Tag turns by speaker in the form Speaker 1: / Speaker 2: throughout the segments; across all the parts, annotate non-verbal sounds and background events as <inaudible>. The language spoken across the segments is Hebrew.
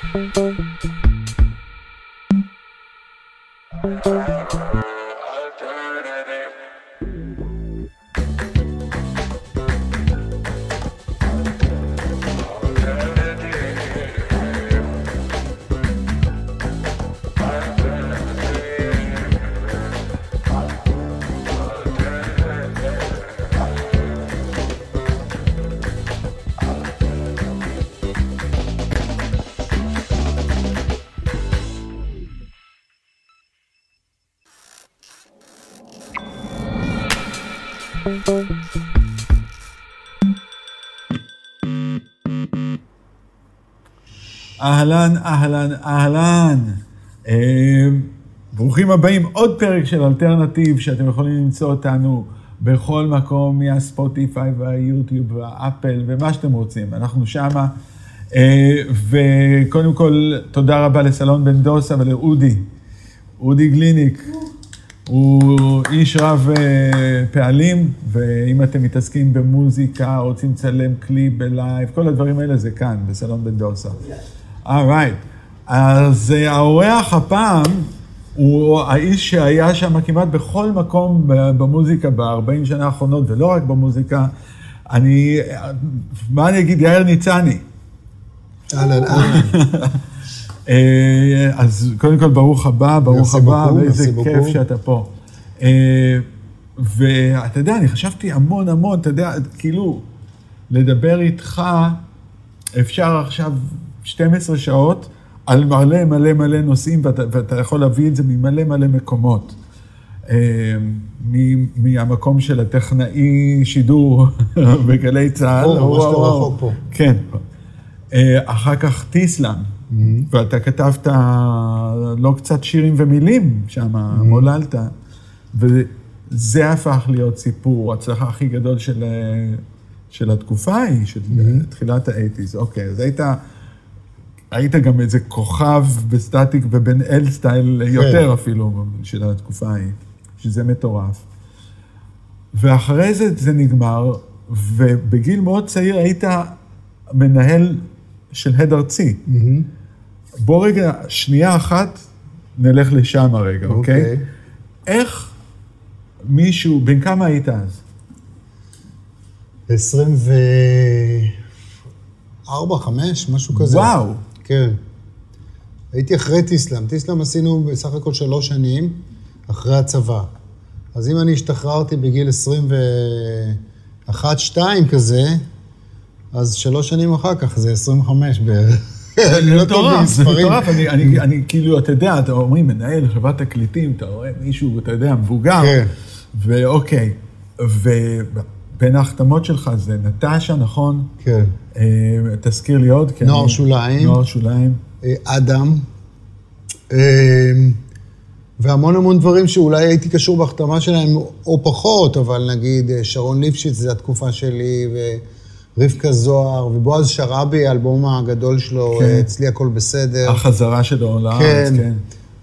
Speaker 1: Thank you. אהלן, אהלן, אהלן. אה, ברוכים הבאים, עוד פרק של אלטרנטיב, שאתם יכולים למצוא אותנו בכל מקום, מהספוטיפיי והיוטיוב והאפל ומה שאתם רוצים, אנחנו שמה. אה, וקודם כל, תודה רבה לסלון בן דוסה ולאודי, אודי גליניק. הוא איש רב אה, פעלים, ואם אתם מתעסקים במוזיקה, רוצים לצלם קליפ בלייב, כל הדברים האלה זה כאן, בסלון בן דוסה. אורייט. אז אה, האורח הפעם הוא האיש שהיה שם כמעט בכל מקום במוזיקה ב-40 שנה האחרונות, ולא רק במוזיקה. אני, מה אני אגיד, יאיר ניצני.
Speaker 2: אהלן, אהלן.
Speaker 1: אה, אז קודם כל, ברוך הבא, ברוך הבא, ואיזה כיף שאתה פה. אה, ואתה יודע, אני חשבתי המון המון, אתה יודע, כאילו, לדבר איתך, אפשר עכשיו 12 שעות על מלא מלא מלא נושאים, ואתה, ואתה יכול להביא את זה ממלא מלא מקומות. אה, מהמקום של הטכנאי שידור <laughs> בגלי צה"ל.
Speaker 2: או, ממש לא רחוק פה.
Speaker 1: כן. אחר כך טיסלאם. Mm-hmm. ואתה כתבת לא קצת שירים ומילים שם, mm-hmm. מוללת. וזה הפך להיות סיפור, ההצלחה הכי גדול של, של התקופה ההיא, של mm-hmm. תחילת ה eighties. אוקיי, אז היית, היית גם איזה כוכב בסטטיק ובן אל style כן. יותר אפילו של התקופה ההיא, שזה מטורף. ואחרי זה זה נגמר, ובגיל מאוד צעיר היית מנהל של הד ארצי. Mm-hmm. בוא רגע, שנייה אחת, נלך לשם הרגע, אוקיי? Okay. אוקיי? איך מישהו, בן כמה היית אז?
Speaker 2: 24, 5, משהו כזה.
Speaker 1: וואו.
Speaker 2: כן. הייתי אחרי טיסלאם. טיסלאם עשינו בסך הכל שלוש שנים אחרי הצבא. אז אם אני השתחררתי בגיל 21, 2 כזה, אז שלוש שנים אחר כך זה 25 בערך.
Speaker 1: זה מטורף, זה מטורף, אני כאילו, אתה יודע, אתה אומרים, מנהל חברת תקליטים, אתה רואה מישהו, אתה יודע, מבוגר, כן. ואוקיי, ובין ההחתמות שלך זה נטשה, נכון?
Speaker 2: כן.
Speaker 1: אה, תזכיר לי עוד.
Speaker 2: נוער שוליים.
Speaker 1: נוער שוליים.
Speaker 2: אה, אדם. אה, והמון המון דברים שאולי הייתי קשור בהחתמה שלהם או פחות, אבל נגיד שרון ליפשיץ, זו התקופה שלי, ו... רבקה זוהר ובועז שראבי, האלבום הגדול שלו, כן. אצלי הכל בסדר.
Speaker 1: החזרה שלו לארץ, כן. כן.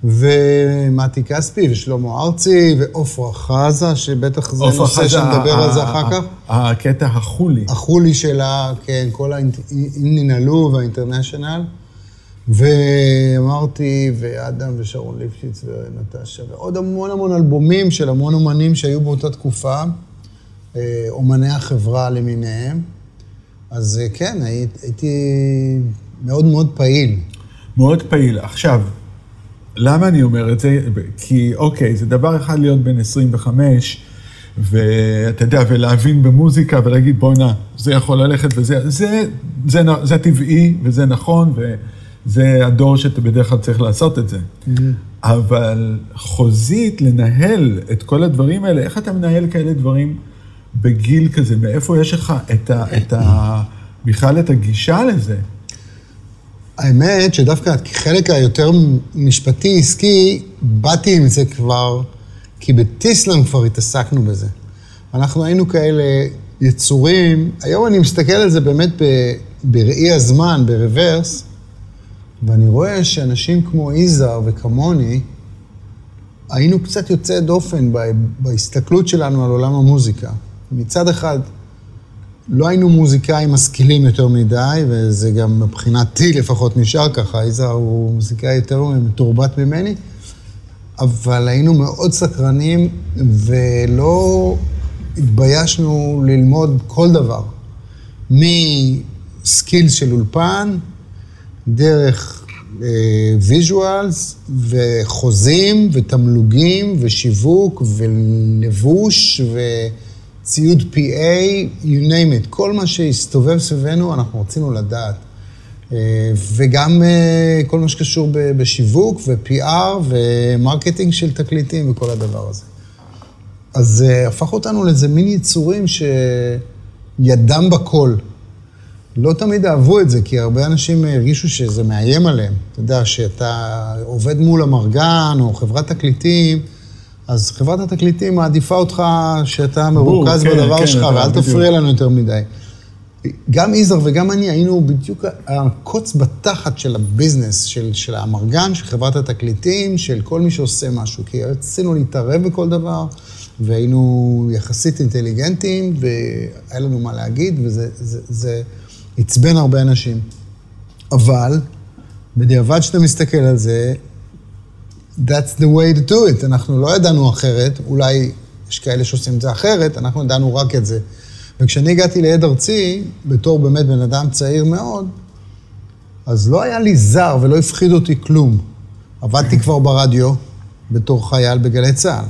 Speaker 2: ומתי כספי ושלמה ארצי ועופרה חזה, שבטח זה נושא שנדבר על זה אחר כך.
Speaker 1: הקטע החולי.
Speaker 2: החולי שלה, כן, כל האינינלו והאינטרנשיונל. ואמרתי, ואדם ושרון ליפשיץ ונטשה, ועוד המון המון אלבומים של המון אומנים שהיו באותה תקופה, אה, אומני החברה למיניהם. אז אה, כן, הייתי מאוד מאוד פעיל.
Speaker 1: מאוד פעיל. עכשיו, למה אני אומר את זה? כי אוקיי, זה דבר אחד להיות בן 25, ואתה יודע, ולהבין במוזיקה ולהגיד, בוא'נה, זה יכול ללכת וזה, זה, זה, זה, זה טבעי וזה נכון, וזה הדור שאתה בדרך כלל צריך לעשות את זה. Mm-hmm. אבל חוזית, לנהל את כל הדברים האלה, איך אתה מנהל כאלה דברים? בגיל כזה? מאיפה יש לך את ה... את ה בכלל את הגישה לזה?
Speaker 2: האמת שדווקא כחלק היותר משפטי עסקי, באתי עם זה כבר, כי בטיסלאם כבר התעסקנו בזה. אנחנו היינו כאלה יצורים, היום אני מסתכל על זה באמת בראי הזמן, ברוורס, ואני רואה שאנשים כמו יזהר וכמוני, היינו קצת יוצאי דופן בהסתכלות שלנו על עולם המוזיקה. מצד אחד, לא היינו מוזיקאים משכילים יותר מדי, וזה גם מבחינתי לפחות נשאר ככה, יזהר הוא מוזיקאי יותר מתורבת ממני, אבל היינו מאוד סקרנים ולא התביישנו ללמוד כל דבר. מ skills של אולפן, דרך visuals, uh, וחוזים, ותמלוגים, ושיווק, ולבוש, וציוד PA, you name it. כל מה שהסתובב סביבנו, אנחנו רצינו לדעת. Uh, וגם uh, כל מה שקשור בשיווק, ו-PR, ו marketing של תקליטים, וכל הדבר הזה. אז זה הפך אותנו לאיזה מין יצורים שידם בכל. לא תמיד אהבו את זה, כי הרבה אנשים הרגישו שזה מאיים עליהם. אתה יודע, שאתה עובד מול אמרגן או חברת תקליטים, אז חברת התקליטים מעדיפה אותך שאתה מרוכז כן, בדבר כן, שלך, ואל תפריע לנו יותר מדי. גם יזהר וגם אני היינו בדיוק הקוץ בתחת של הביזנס, של, של האמרגן, של חברת התקליטים, של כל מי שעושה משהו, כי רצינו להתערב בכל דבר. והיינו יחסית אינטליגנטים, והיה לנו מה להגיד, וזה זה, זה עצבן הרבה אנשים. אבל, בדיעבד שאתה מסתכל על זה, that's the way to do it. אנחנו לא ידענו אחרת, אולי יש כאלה שעושים את זה אחרת, אנחנו ידענו רק את זה. וכשאני הגעתי ליד ארצי, בתור באמת בן אדם צעיר מאוד, אז לא היה לי זר ולא הפחיד אותי כלום. עבדתי כבר ברדיו בתור חייל בגלי צה"ל.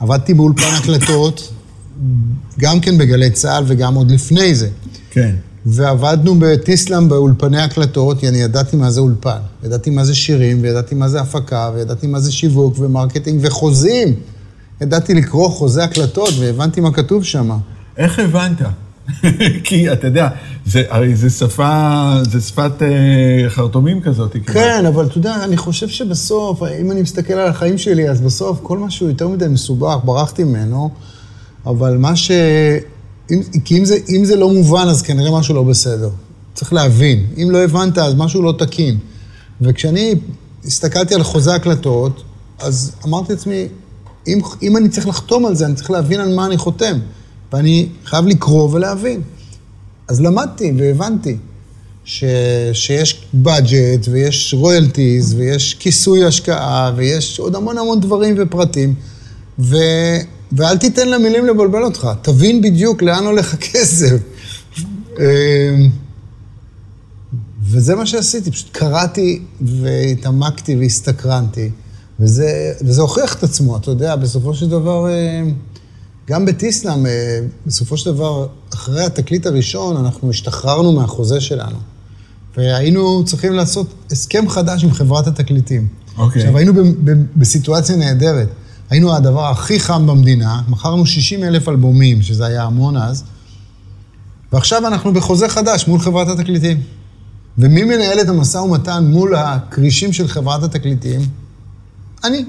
Speaker 2: עבדתי באולפן הקלטות, גם כן בגלי צה"ל וגם עוד לפני זה.
Speaker 1: כן.
Speaker 2: ועבדנו בטיסלאם באולפני הקלטות, כי אני ידעתי מה זה אולפן. ידעתי מה זה שירים, וידעתי מה זה הפקה, וידעתי מה זה שיווק ו-marketing וחוזים. ידעתי לקרוא חוזה הקלטות, והבנתי מה כתוב שם.
Speaker 1: איך הבנת? <laughs> כי אתה יודע, זה, הרי זה שפה, זה שפת אה, חרטומים כזאת.
Speaker 2: כן, אבל אתה יודע, אני חושב שבסוף, אם אני מסתכל על החיים שלי, אז בסוף כל משהו יותר מדי מסובך, ברחתי ממנו, אבל מה ש... אם, כי אם זה, אם זה לא מובן, אז כנראה משהו לא בסדר. צריך להבין. אם לא הבנת, אז משהו לא תקין. וכשאני הסתכלתי על חוזה הקלטות, אז אמרתי לעצמי, אם, אם אני צריך לחתום על זה, אני צריך להבין על מה אני חותם. ואני חייב לקרוא ולהבין. אז למדתי והבנתי ש, שיש budget ויש royalties ויש כיסוי השקעה ויש עוד המון המון דברים ופרטים, ו, ואל תיתן למילים לבלבל אותך, תבין בדיוק לאן הולך הכסף. אמ, וזה מה שעשיתי, פשוט קראתי והתעמקתי והסתקרנתי, וזה, וזה הוכיח את עצמו, אתה יודע, בסופו של דבר... אמ, גם בטיסלאם, אה, בסופו של דבר, אחרי התקליט הראשון, אנחנו השתחררנו מהחוזה שלנו. והיינו צריכים לעשות הסכם חדש עם חברת התקליטים.
Speaker 1: אוקיי.
Speaker 2: עכשיו, היינו בסיטואציה נהדרת. היינו הדבר הכי חם במדינה, מכרנו 60 אלף אלבומים, שזה היה המון אז, ועכשיו אנחנו בחוזה חדש מול חברת התקליטים. ומי מנהל את המשא ומתן מול הכרישים של חברת התקליטים? אני.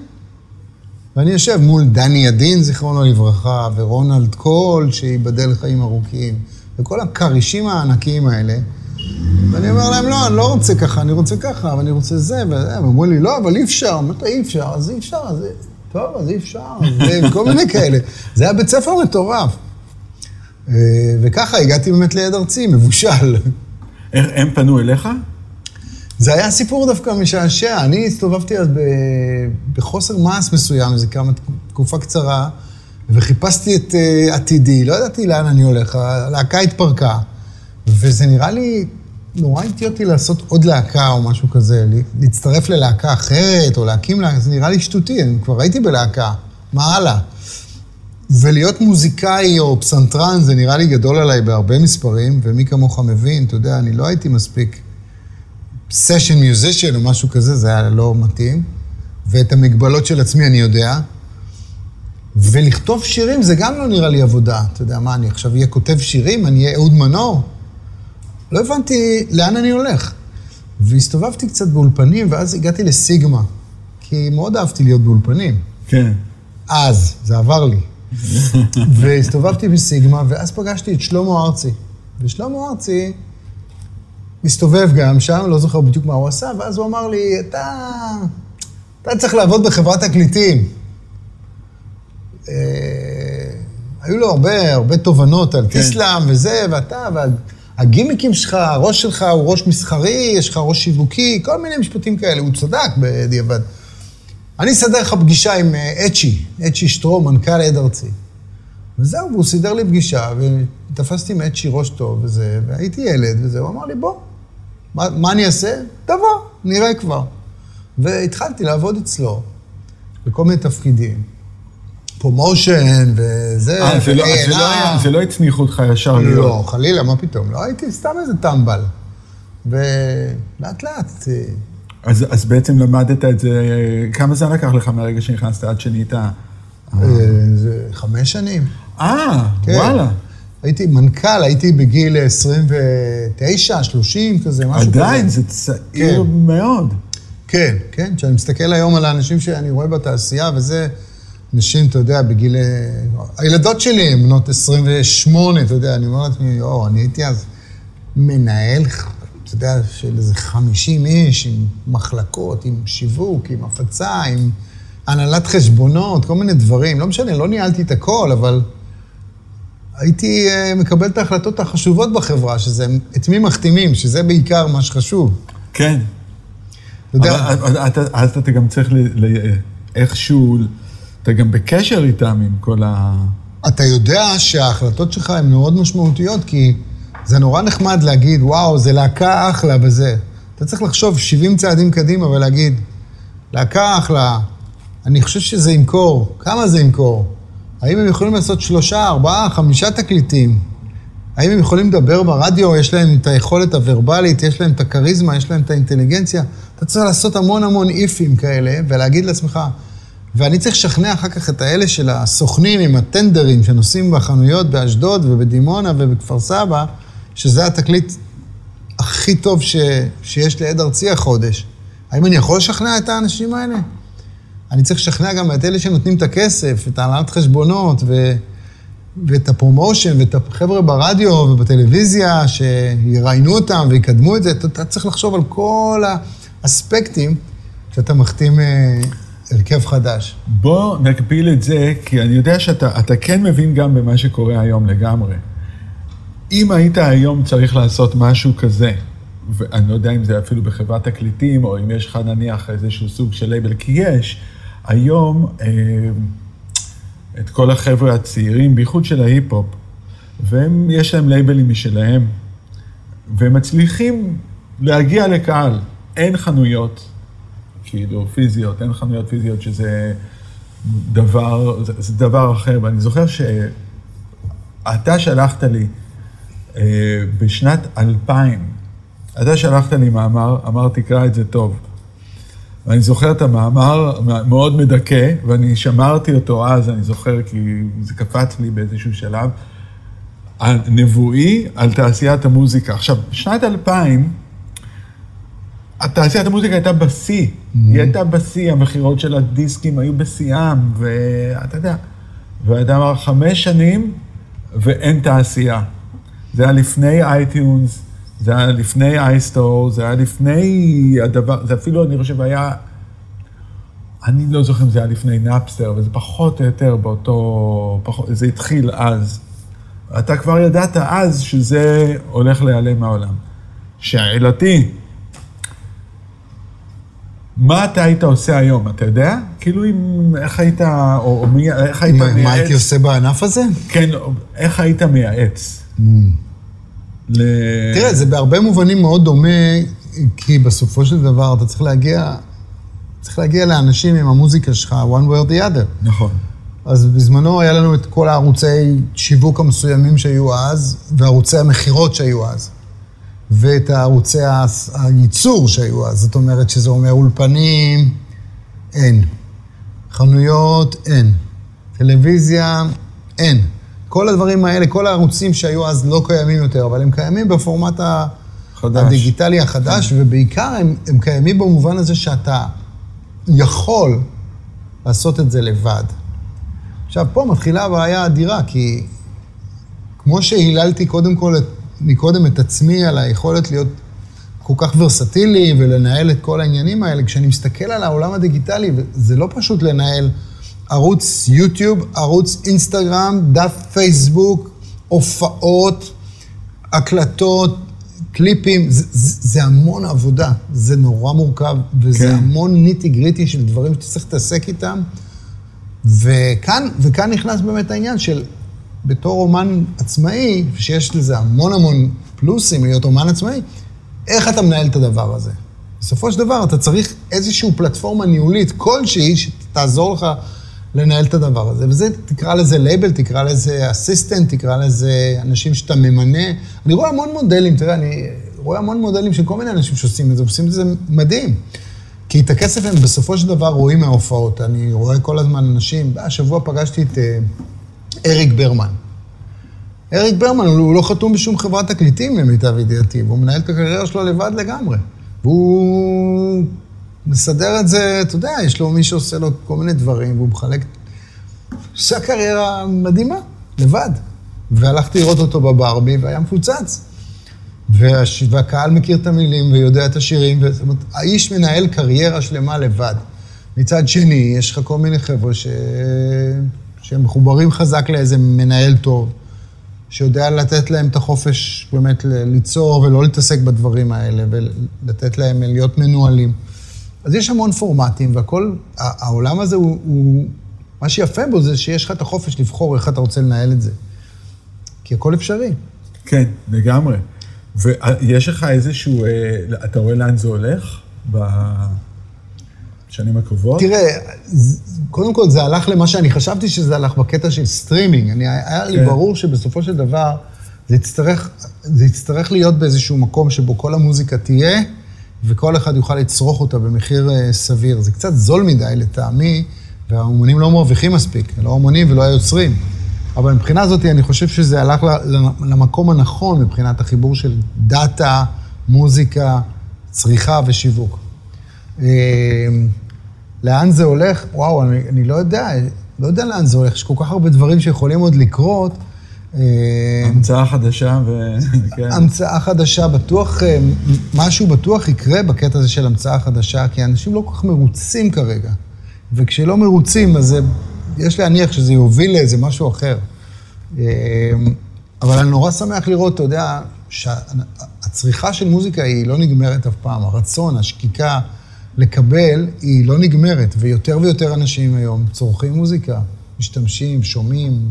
Speaker 2: ואני יושב מול דני ידין, זיכרונו לברכה, ורונלד קול, שייבדל חיים ארוכים, וכל הכרישים הענקיים האלה. ואני אומר להם, לא, אני לא רוצה ככה, אני רוצה ככה, ואני רוצה זה, והם אמרו לי, לא, אבל אי אפשר. אמרתי, אי אפשר, אז אי אפשר, אז טוב, אז אי אפשר, וכל מיני כאלה. זה היה בית ספר מטורף. אה, וככה הגעתי באמת ליד ארצי, מבושל.
Speaker 1: הם פנו אליך?
Speaker 2: זה היה סיפור דווקא משעשע. אני הסתובבתי אז בחוסר מעש מסוים, איזה כמה תקופה קצרה, וחיפשתי את uh, עתידי, לא ידעתי לאן אני הולך, הלהקה התפרקה, וזה נראה לי נורא אידיוטי לעשות עוד להקה או משהו כזה, להצטרף ללהקה אחרת או להקים להקה, זה נראה לי שטותי, אני כבר הייתי בלהקה, מה הלאה? ולהיות מוזיקאי או פסנתרן זה נראה לי גדול עליי בהרבה מספרים, ומי כמוך מבין, אתה יודע, אני לא הייתי מספיק סשן מיוזישן או משהו כזה, זה היה לא מתאים. ואת המגבלות של עצמי אני יודע. ולכתוב שירים זה גם לא נראה לי עבודה. אתה יודע מה, אני עכשיו אהיה כותב שירים? אני אהיה אהוד מנור? לא הבנתי לאן אני הולך. והסתובבתי קצת באולפנים, ואז הגעתי לסיגמה. כי מאוד אהבתי להיות באולפנים.
Speaker 1: כן.
Speaker 2: אז, זה עבר לי. <laughs> והסתובבתי בסיגמה, ואז פגשתי את שלמה ארצי. ושלמה ארצי מסתובב גם שם, לא זוכר בדיוק מה הוא עשה, ואז הוא אמר לי, אתה, אתה צריך לעבוד בחברת תקליטים. אה, היו לו הרבה, הרבה תובנות על
Speaker 1: כן.
Speaker 2: טיסלאם וזה, ואתה, והגימיקים שלך, הראש שלך הוא ראש מסחרי, יש לך ראש שיווקי, כל מיני משפטים כאלה. הוא צדק בדיעבד. אני אסדר לך פגישה עם אה, אצ'י, אצ'י שטרום, מנכ"ל עד ארצי. וזהו, והוא סידר לי פגישה, ותפסתי עם אצ'י ראש טוב וזה, והייתי ילד וזה, הוא אמר לי, בוא, מה, מה אני אעשה? תבוא, נראה כבר. והתחלתי לעבוד אצלו בכל מיני תפקידים. promotion וזה,
Speaker 1: זה לא- לא לא הצניחו אותך ישר להיות.
Speaker 2: לא, חלילה, מה פתאום? לא, הייתי סתם איזה טמבל. ולאט לאט, אה,
Speaker 1: אז, אז בעצם למדת את זה, כמה זמן לקח לך מהרגע שנכנסת עד שנהיית...
Speaker 2: אה, זה חמש שנים.
Speaker 1: אה,
Speaker 2: כן.
Speaker 1: וואלה.
Speaker 2: הייתי מנכ"ל, הייתי בגיל 29, 30, כזה, משהו כזה.
Speaker 1: עדיין, זה צעיר
Speaker 2: כן.
Speaker 1: מאוד.
Speaker 2: כן, כן, כשאני מסתכל היום על האנשים שאני רואה בתעשייה, וזה, אנשים, אתה יודע, בגיל... הילדות שלי הן בנות 28, אתה יודע, אני אומר לעצמי, יואו, אני הייתי אז מנהל, אתה יודע, של איזה 50 איש, עם מחלקות, עם שיווק, עם הפצה, עם הנהלת חשבונות, כל מיני דברים. לא משנה, לא ניהלתי את הכל, אבל הייתי אה, מקבל את ההחלטות החשובות בחברה, שזה את מי מחתימים, שזה בעיקר מה שחשוב.
Speaker 1: כן.
Speaker 2: אתה יודע,
Speaker 1: אבל אתה- אתה- אז אתה גם צריך איכשהו, אתה גם בקשר איתם, עם כל ה...
Speaker 2: אתה יודע שההחלטות שלך הן מאוד משמעותיות, כי זה נורא נחמד להגיד, וואו, זה להקה אחלה וזה. אתה צריך לחשוב 70 צעדים קדימה ולהגיד, להקה אחלה, אני חושב שזה ימכור. כמה זה ימכור? האם הם יכולים לעשות שלושה, ארבעה, חמישה תקליטים? האם הם יכולים לדבר ברדיו? יש להם את היכולת הוורבלית, יש להם את הכריזמה, יש להם את האינטליגנציה. אתה צריך לעשות המון המון איפים כאלה, ולהגיד לעצמך, ואני צריך לשכנע אחר כך את האלה של הסוכנים עם הטנדרים שנוסעים בחנויות באשדוד ובדימונה ובכפר סבא, שזה התקליט הכי טוב ש... שיש לעד ארצי החודש. האם אני יכול לשכנע את האנשים האלה? אני צריך לשכנע גם את אלה שנותנים את הכסף, את ההנהלת חשבונות, ו... ואת הפרומושן, ואת החבר'ה ברדיו ובטלוויזיה, שיראיינו אותם ויקדמו את זה. אתה, אתה צריך לחשוב על כל האספקטים כשאתה מחתים אה, הרכב חדש.
Speaker 1: בוא נקביל את זה, כי אני יודע שאתה אתה כן מבין גם במה שקורה היום לגמרי. אם היית היום צריך לעשות משהו כזה, ואני לא יודע אם זה אפילו בחברת תקליטים, או אם יש לך נניח איזשהו סוג של לייבל, כי יש היום אה, את כל החבר'ה הצעירים, בייחוד של ההיפ-הופ, והם, יש להם לייבלים משלהם, והם מצליחים להגיע לקהל. אין חנויות, כאילו, פיזיות, אין חנויות פיזיות שזה דבר, זה, זה דבר אחר. ואני זוכר שאתה שלחת לי אה, בשנת 2000, אתה שלחת לי מאמר, אמר, תקרא את זה טוב. ואני זוכר את המאמר מאוד מדכא, ואני שמרתי אותו אז, אני זוכר, כי זה קפץ לי באיזשהו שלב, הנבואי על תעשיית המוזיקה. עכשיו, בשנת 2000, תעשיית המוזיקה הייתה בשיא, היא הייתה בשיא, המכירות של הדיסקים היו בשיאם, ואתה יודע, ואתה אמר, חמש שנים ואין תעשייה. זה היה לפני iTunes, זה היה לפני iStore, זה היה לפני הדבר, זה אפילו, אני חושב, היה... אני לא זוכר אם זה היה לפני Napster, אבל זה פחות או יותר באותו... פחות, זה התחיל אז. אתה כבר ידעת אז שזה הולך להיעלם מהעולם. שאלתי, מה אתה היית עושה היום, אתה יודע? כאילו, אם, איך היית, או, או מי, איך היית
Speaker 2: מה,
Speaker 1: מייעץ?
Speaker 2: מה הייתי עושה בענף הזה?
Speaker 1: כן, איך היית מייעץ? ל...
Speaker 2: תראה, זה בהרבה מובנים מאוד דומה, כי בסופו של דבר אתה צריך להגיע, צריך להגיע לאנשים עם המוזיקה שלך, one way or the other.
Speaker 1: נכון.
Speaker 2: אז בזמנו היה לנו את כל הערוצי שיווק המסוימים שהיו אז, וערוצי המכירות שהיו אז, ואת הערוצי הס- הייצור שהיו אז. זאת אומרת שזה אומר אולפנים, אין. חנויות, אין. טלוויזיה, אין. כל הדברים האלה, כל הערוצים שהיו אז לא קיימים יותר, אבל הם קיימים בפורמט
Speaker 1: חדש.
Speaker 2: הדיגיטלי החדש, ובעיקר הם, הם קיימים במובן הזה שאתה יכול לעשות את זה לבד. עכשיו, פה מתחילה הבעיה אדירה, כי כמו שהיללתי קודם כל, את- מקודם את עצמי על היכולת להיות כל כך ורסטילי ולנהל את כל העניינים האלה, כשאני מסתכל על העולם הדיגיטלי, זה לא פשוט לנהל ערוץ יוטיוב, ערוץ אינסטגרם, דף פייסבוק, הופעות, הקלטות, קליפים, זה, זה, זה המון עבודה, זה נורא מורכב, וזה כן. המון ניטי גריטי של דברים שצריך להתעסק איתם. וכאן, וכאן נכנס באמת העניין של בתור אומן עצמאי, שיש לזה המון המון פלוסים להיות אומן עצמאי, איך אתה מנהל את הדבר הזה? בסופו של דבר אתה צריך איזושהי פלטפורמה ניהולית כלשהי שתעזור לך לנהל את הדבר הזה. וזה, תקרא לזה לייבל, תקרא לזה אסיסטנט, תקרא לזה אנשים שאתה ממנה. אני רואה המון מודלים, תראה, אני רואה המון מודלים של כל מיני אנשים שעושים את זה, עושים את זה מדהים. כי את הכסף הם בסופו של דבר רואים מההופעות. אני רואה כל הזמן אנשים, השבוע פגשתי את אה, אריק ברמן. אריק ברמן, הוא לא חתום בשום חברת תקליטים, למיטב ידיעתי, והוא מנהל את הקריירה שלו לבד לגמרי. והוא מסדר את זה, אתה יודע, יש לו מי שעושה לו כל מיני דברים, והוא מחלק... עושה קריירה מדהימה, לבד. והלכתי לראות אותו בברבי, והיה מפוצץ. והש... והקהל מכיר את המילים ויודע את השירים, אומרת, האיש מנהל קריירה שלמה לבד. מצד שני, יש לך כל מיני חבר'ה ש... שהם מחוברים חזק לאיזה מנהל טוב, שיודע לתת להם את החופש באמת ליצור ולא להתעסק בדברים האלה, ולתת להם להיות מנוהלים. אז יש המון פורמטים, והכל, העולם הזה הוא, הוא, מה שיפה בו זה שיש לך את החופש לבחור איך אתה רוצה לנהל את זה. כי הכל אפשרי.
Speaker 1: כן, לגמרי. ויש לך איזשהו, אה, אתה רואה לאן זה הולך בשנים הקרובות?
Speaker 2: תראה, קודם כל זה הלך למה שאני חשבתי שזה הלך בקטע של סטרימינג. אני, היה לי כן. ברור שבסופו של דבר זה יצטרך, זה יצטרך להיות באיזשהו מקום שבו כל המוזיקה תהיה. וכל אחד יוכל לצרוך אותה במחיר אה, סביר. זה קצת זול מדי לטעמי, והאומנים לא מרוויחים מספיק, לא האומנים ולא היוצרים. אבל מבחינה זאת, אני חושב שזה הלך למקום הנכון מבחינת החיבור של דאטה, מוזיקה, צריכה ושיווק. לאן זה הולך? וואו, אני, אני לא יודע, לא יודע לאן זה הולך. יש כל כך הרבה דברים שיכולים עוד לקרות.
Speaker 1: אה, המצאה חדשה ו... <laughs>
Speaker 2: כן. המצאה חדשה, בטוח, אה, משהו בטוח יקרה בקטע הזה של המצאה חדשה, כי אנשים לא כל כך מרוצים כרגע. וכשלא מרוצים, אז זה, יש להניח שזה יוביל לאיזה משהו אחר. אה, אבל אני נורא שמח לראות, אתה יודע, שהצריכה של מוזיקה היא לא נגמרת אף פעם. הרצון, השקיקה לקבל, היא לא נגמרת. ויותר ויותר אנשים היום צורכים מוזיקה, משתמשים, שומעים.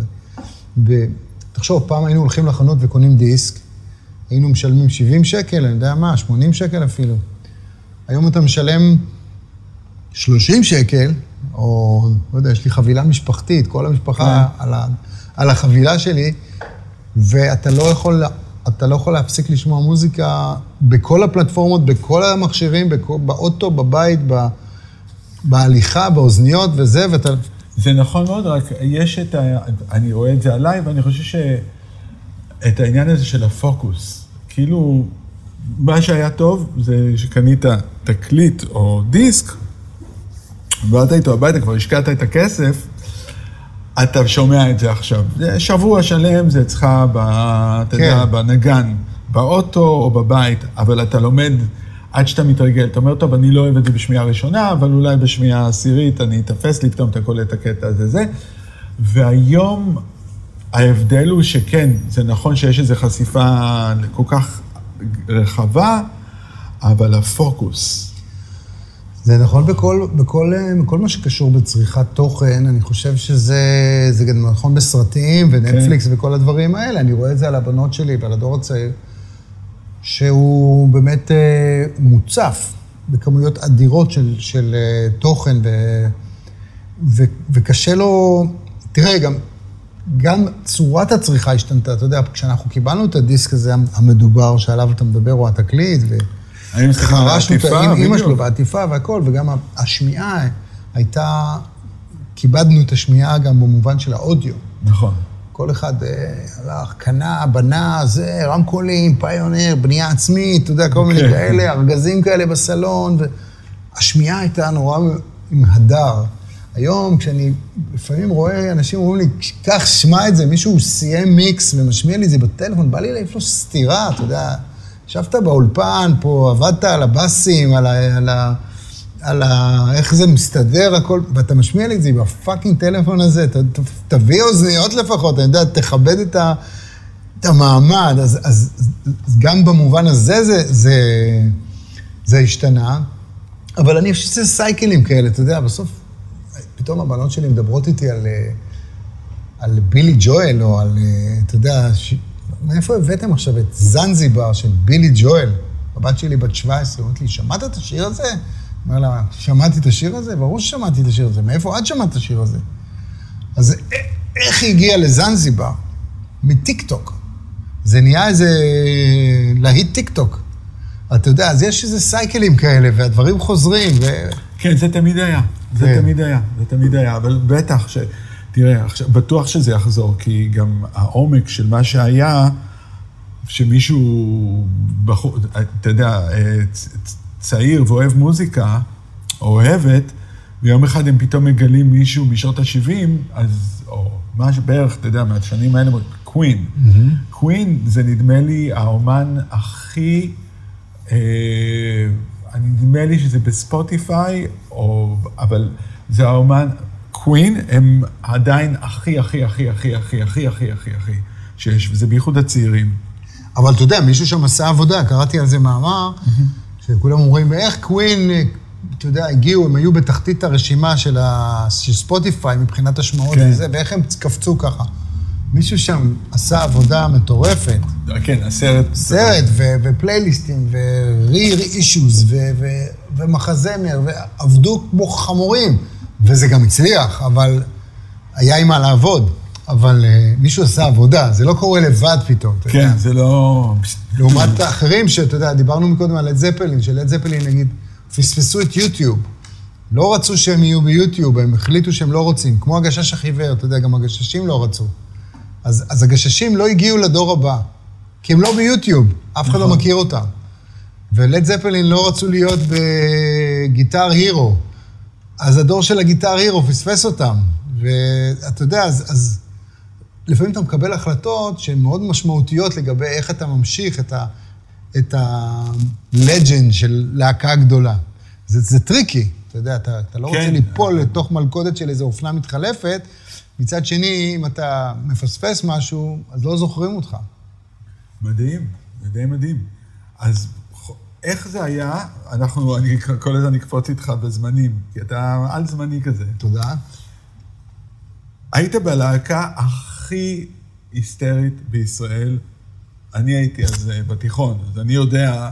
Speaker 2: ב... תחשוב, פעם היינו הולכים לחנות וקונים דיסק, היינו משלמים 70 שקל, אני יודע מה, 80 שקל אפילו. היום אתה משלם 30 שקל, או, לא יודע, יש לי חבילה משפחתית, כל המשפחה כן. על, ה, על החבילה שלי, ואתה לא יכול, אתה לא יכול להפסיק לשמוע מוזיקה בכל הפלטפורמות, בכל המכשירים, בכל, באוטו, בבית, ב, בהליכה, באוזניות וזה, ואתה
Speaker 1: זה נכון מאוד, רק יש את ה... אני רואה את זה עליי, ואני חושב שאת העניין הזה של הפוקוס, כאילו, מה שהיה טוב זה שקנית תקליט או דיסק, ובאת איתו הביתה, כבר השקעת את הכסף, אתה שומע את זה עכשיו. זה שבוע שלם, זה אצלך, ב, אתה כן. יודע, בנגן, באוטו או בבית, אבל אתה לומד... עד שאתה מתרגל. אתה אומר, טוב, אני לא אוהב את זה בשמיעה ראשונה, אבל אולי בשמיעה עשירית אני אתפס לי פתאום את הכל את הקטע הזה זה. והיום ההבדל הוא שכן, זה נכון שיש איזו חשיפה כל כך רחבה, אבל הפוקוס.
Speaker 2: זה נכון בכל, בכל, בכל מה שקשור בצריכת תוכן, אני חושב שזה גם נכון בסרטים ונטפליקס כן. וכל הדברים האלה. אני רואה את זה על הבנות שלי ועל הדור הצעיר. שהוא באמת אה, מוצף בכמויות אדירות של, של אה, תוכן, ו, ו, וקשה לו... תראה, גם, גם צורת הצריכה השתנתה. אתה יודע, כשאנחנו קיבלנו את הדיסק הזה המדובר שעליו אתה מדבר, או התקליט, וחרשנו את האימא שלו, והעטיפה והכל, וגם השמיעה הייתה... כיבדנו את השמיעה גם במובן של האודיו.
Speaker 1: נכון.
Speaker 2: כל אחד אה, הלך, קנה, בנה, זה, רמקולים, פיונר, בנייה עצמית, אתה יודע, כל מיני כן. כאלה, ארגזים כאלה בסלון, והשמיעה הייתה נורא עם הדר. היום, כשאני לפעמים רואה אנשים אומרים לי, קח, שמע את זה, מישהו סיים מיקס ומשמיע לי את זה בטלפון, בא לי להעיף לו סטירה, אתה יודע. ישבת באולפן פה, עבדת על הבאסים, על, ה, על, ה, על ה... איך זה מסתדר הכל, ואתה משמיע לי את זה בפאקינג טלפון הזה, ת, ת, תביא אוזניות לפחות, אני יודע, תכבד את, ה, את המעמד, אז, אז, אז גם במובן הזה זה, זה, זה השתנה, אבל אני חושב שזה סייקלים כאלה, אתה יודע, בסוף פתאום הבנות שלי מדברות איתי על, על בילי ג'ואל, או על, אתה יודע, ש... מאיפה הבאתם עכשיו את זנזיבר של בילי ג'ואל? הבת שלי בת 17, אומרת לי, שמעת את השיר הזה? אומר לה, שמעתי את השיר הזה? ברור ששמעתי את השיר הזה. מאיפה את שמעת את השיר הזה? אז איך היא הגיעה לזנזיבר? מטיקטוק. זה נהיה איזה להיט טיקטוק. אתה יודע, אז יש איזה cycleים כאלה, והדברים חוזרים, ו...
Speaker 1: כן, זה תמיד היה. זה כן. תמיד היה, זה תמיד היה. אבל בטח ש... תראה, עכשיו, בטוח שזה יחזור, כי גם העומק של מה שהיה, שמישהו, בחור, אתה יודע, צעיר ואוהב מוזיקה, או אוהבת, ויום אחד הם פתאום מגלים מישהו משעות ה-70, אז, או משהו בערך, אתה יודע, מהשנים האלה, קווין. קווין זה נדמה לי האומן הכי, אה, נדמה לי שזה בספוטיפיי, או, אבל זה האומן, קווין הם עדיין הכי, הכי, הכי, הכי, הכי, הכי, הכי, הכי, הכי שיש, וזה בייחוד הצעירים.
Speaker 2: אבל אתה יודע, מישהו שם עשה עבודה, קראתי על זה מאמר, שכולם אומרים, איך קווין, אתה יודע, הגיעו, הם היו בתחתית הרשימה של, ה... של ספוטיפיי מבחינת השמעות כן. וזה, ואיך הם קפצו ככה. מישהו שם עשה עבודה מטורפת.
Speaker 1: כן, הסרט.
Speaker 2: סרט, ו- ופלייליסטים, ו-re issues, ו- ו- ומחזמר, ועבדו כמו חמורים. וזה גם הצליח, אבל היה עם מה לעבוד. אבל uh, מישהו עשה עבודה, זה לא קורה לבד פתאום,
Speaker 1: אתה כן, יודע. כן, זה לא...
Speaker 2: לעומת האחרים, שאתה יודע, דיברנו מקודם על לד זפלין, שלד זפלין, נגיד, פספסו את יוטיוב. לא רצו שהם יהיו ביוטיוב, הם החליטו שהם לא רוצים. כמו הגשש החיוור, אתה יודע, גם הגששים לא רצו. אז, אז הגששים לא הגיעו לדור הבא, כי הם לא ביוטיוב, אף אחד לא נכון. מכיר אותם. ולד זפלין לא רצו להיות ב-Guitar Hero. אז הדור של ה-Guitar Hero פספס אותם. ואתה יודע, אז, אז לפעמים אתה מקבל החלטות שהן מאוד משמעותיות לגבי איך אתה ממשיך את ה... את ה-legend של להקה גדולה. זה, זה tricky, אתה יודע, אתה, אתה לא כן. רוצה ליפול לתוך מלכודת של איזו אופנה מתחלפת. מצד שני, אם אתה מפספס משהו, אז לא זוכרים אותך.
Speaker 1: מדהים, די מדהים. אז איך זה היה, אנחנו, אני כל הזמן אקפוץ איתך בזמנים, כי אתה על זמני כזה.
Speaker 2: תודה.
Speaker 1: היית בלהקה הכי היסטרית בישראל. אני הייתי אז אה, בתיכון, אז אני יודע...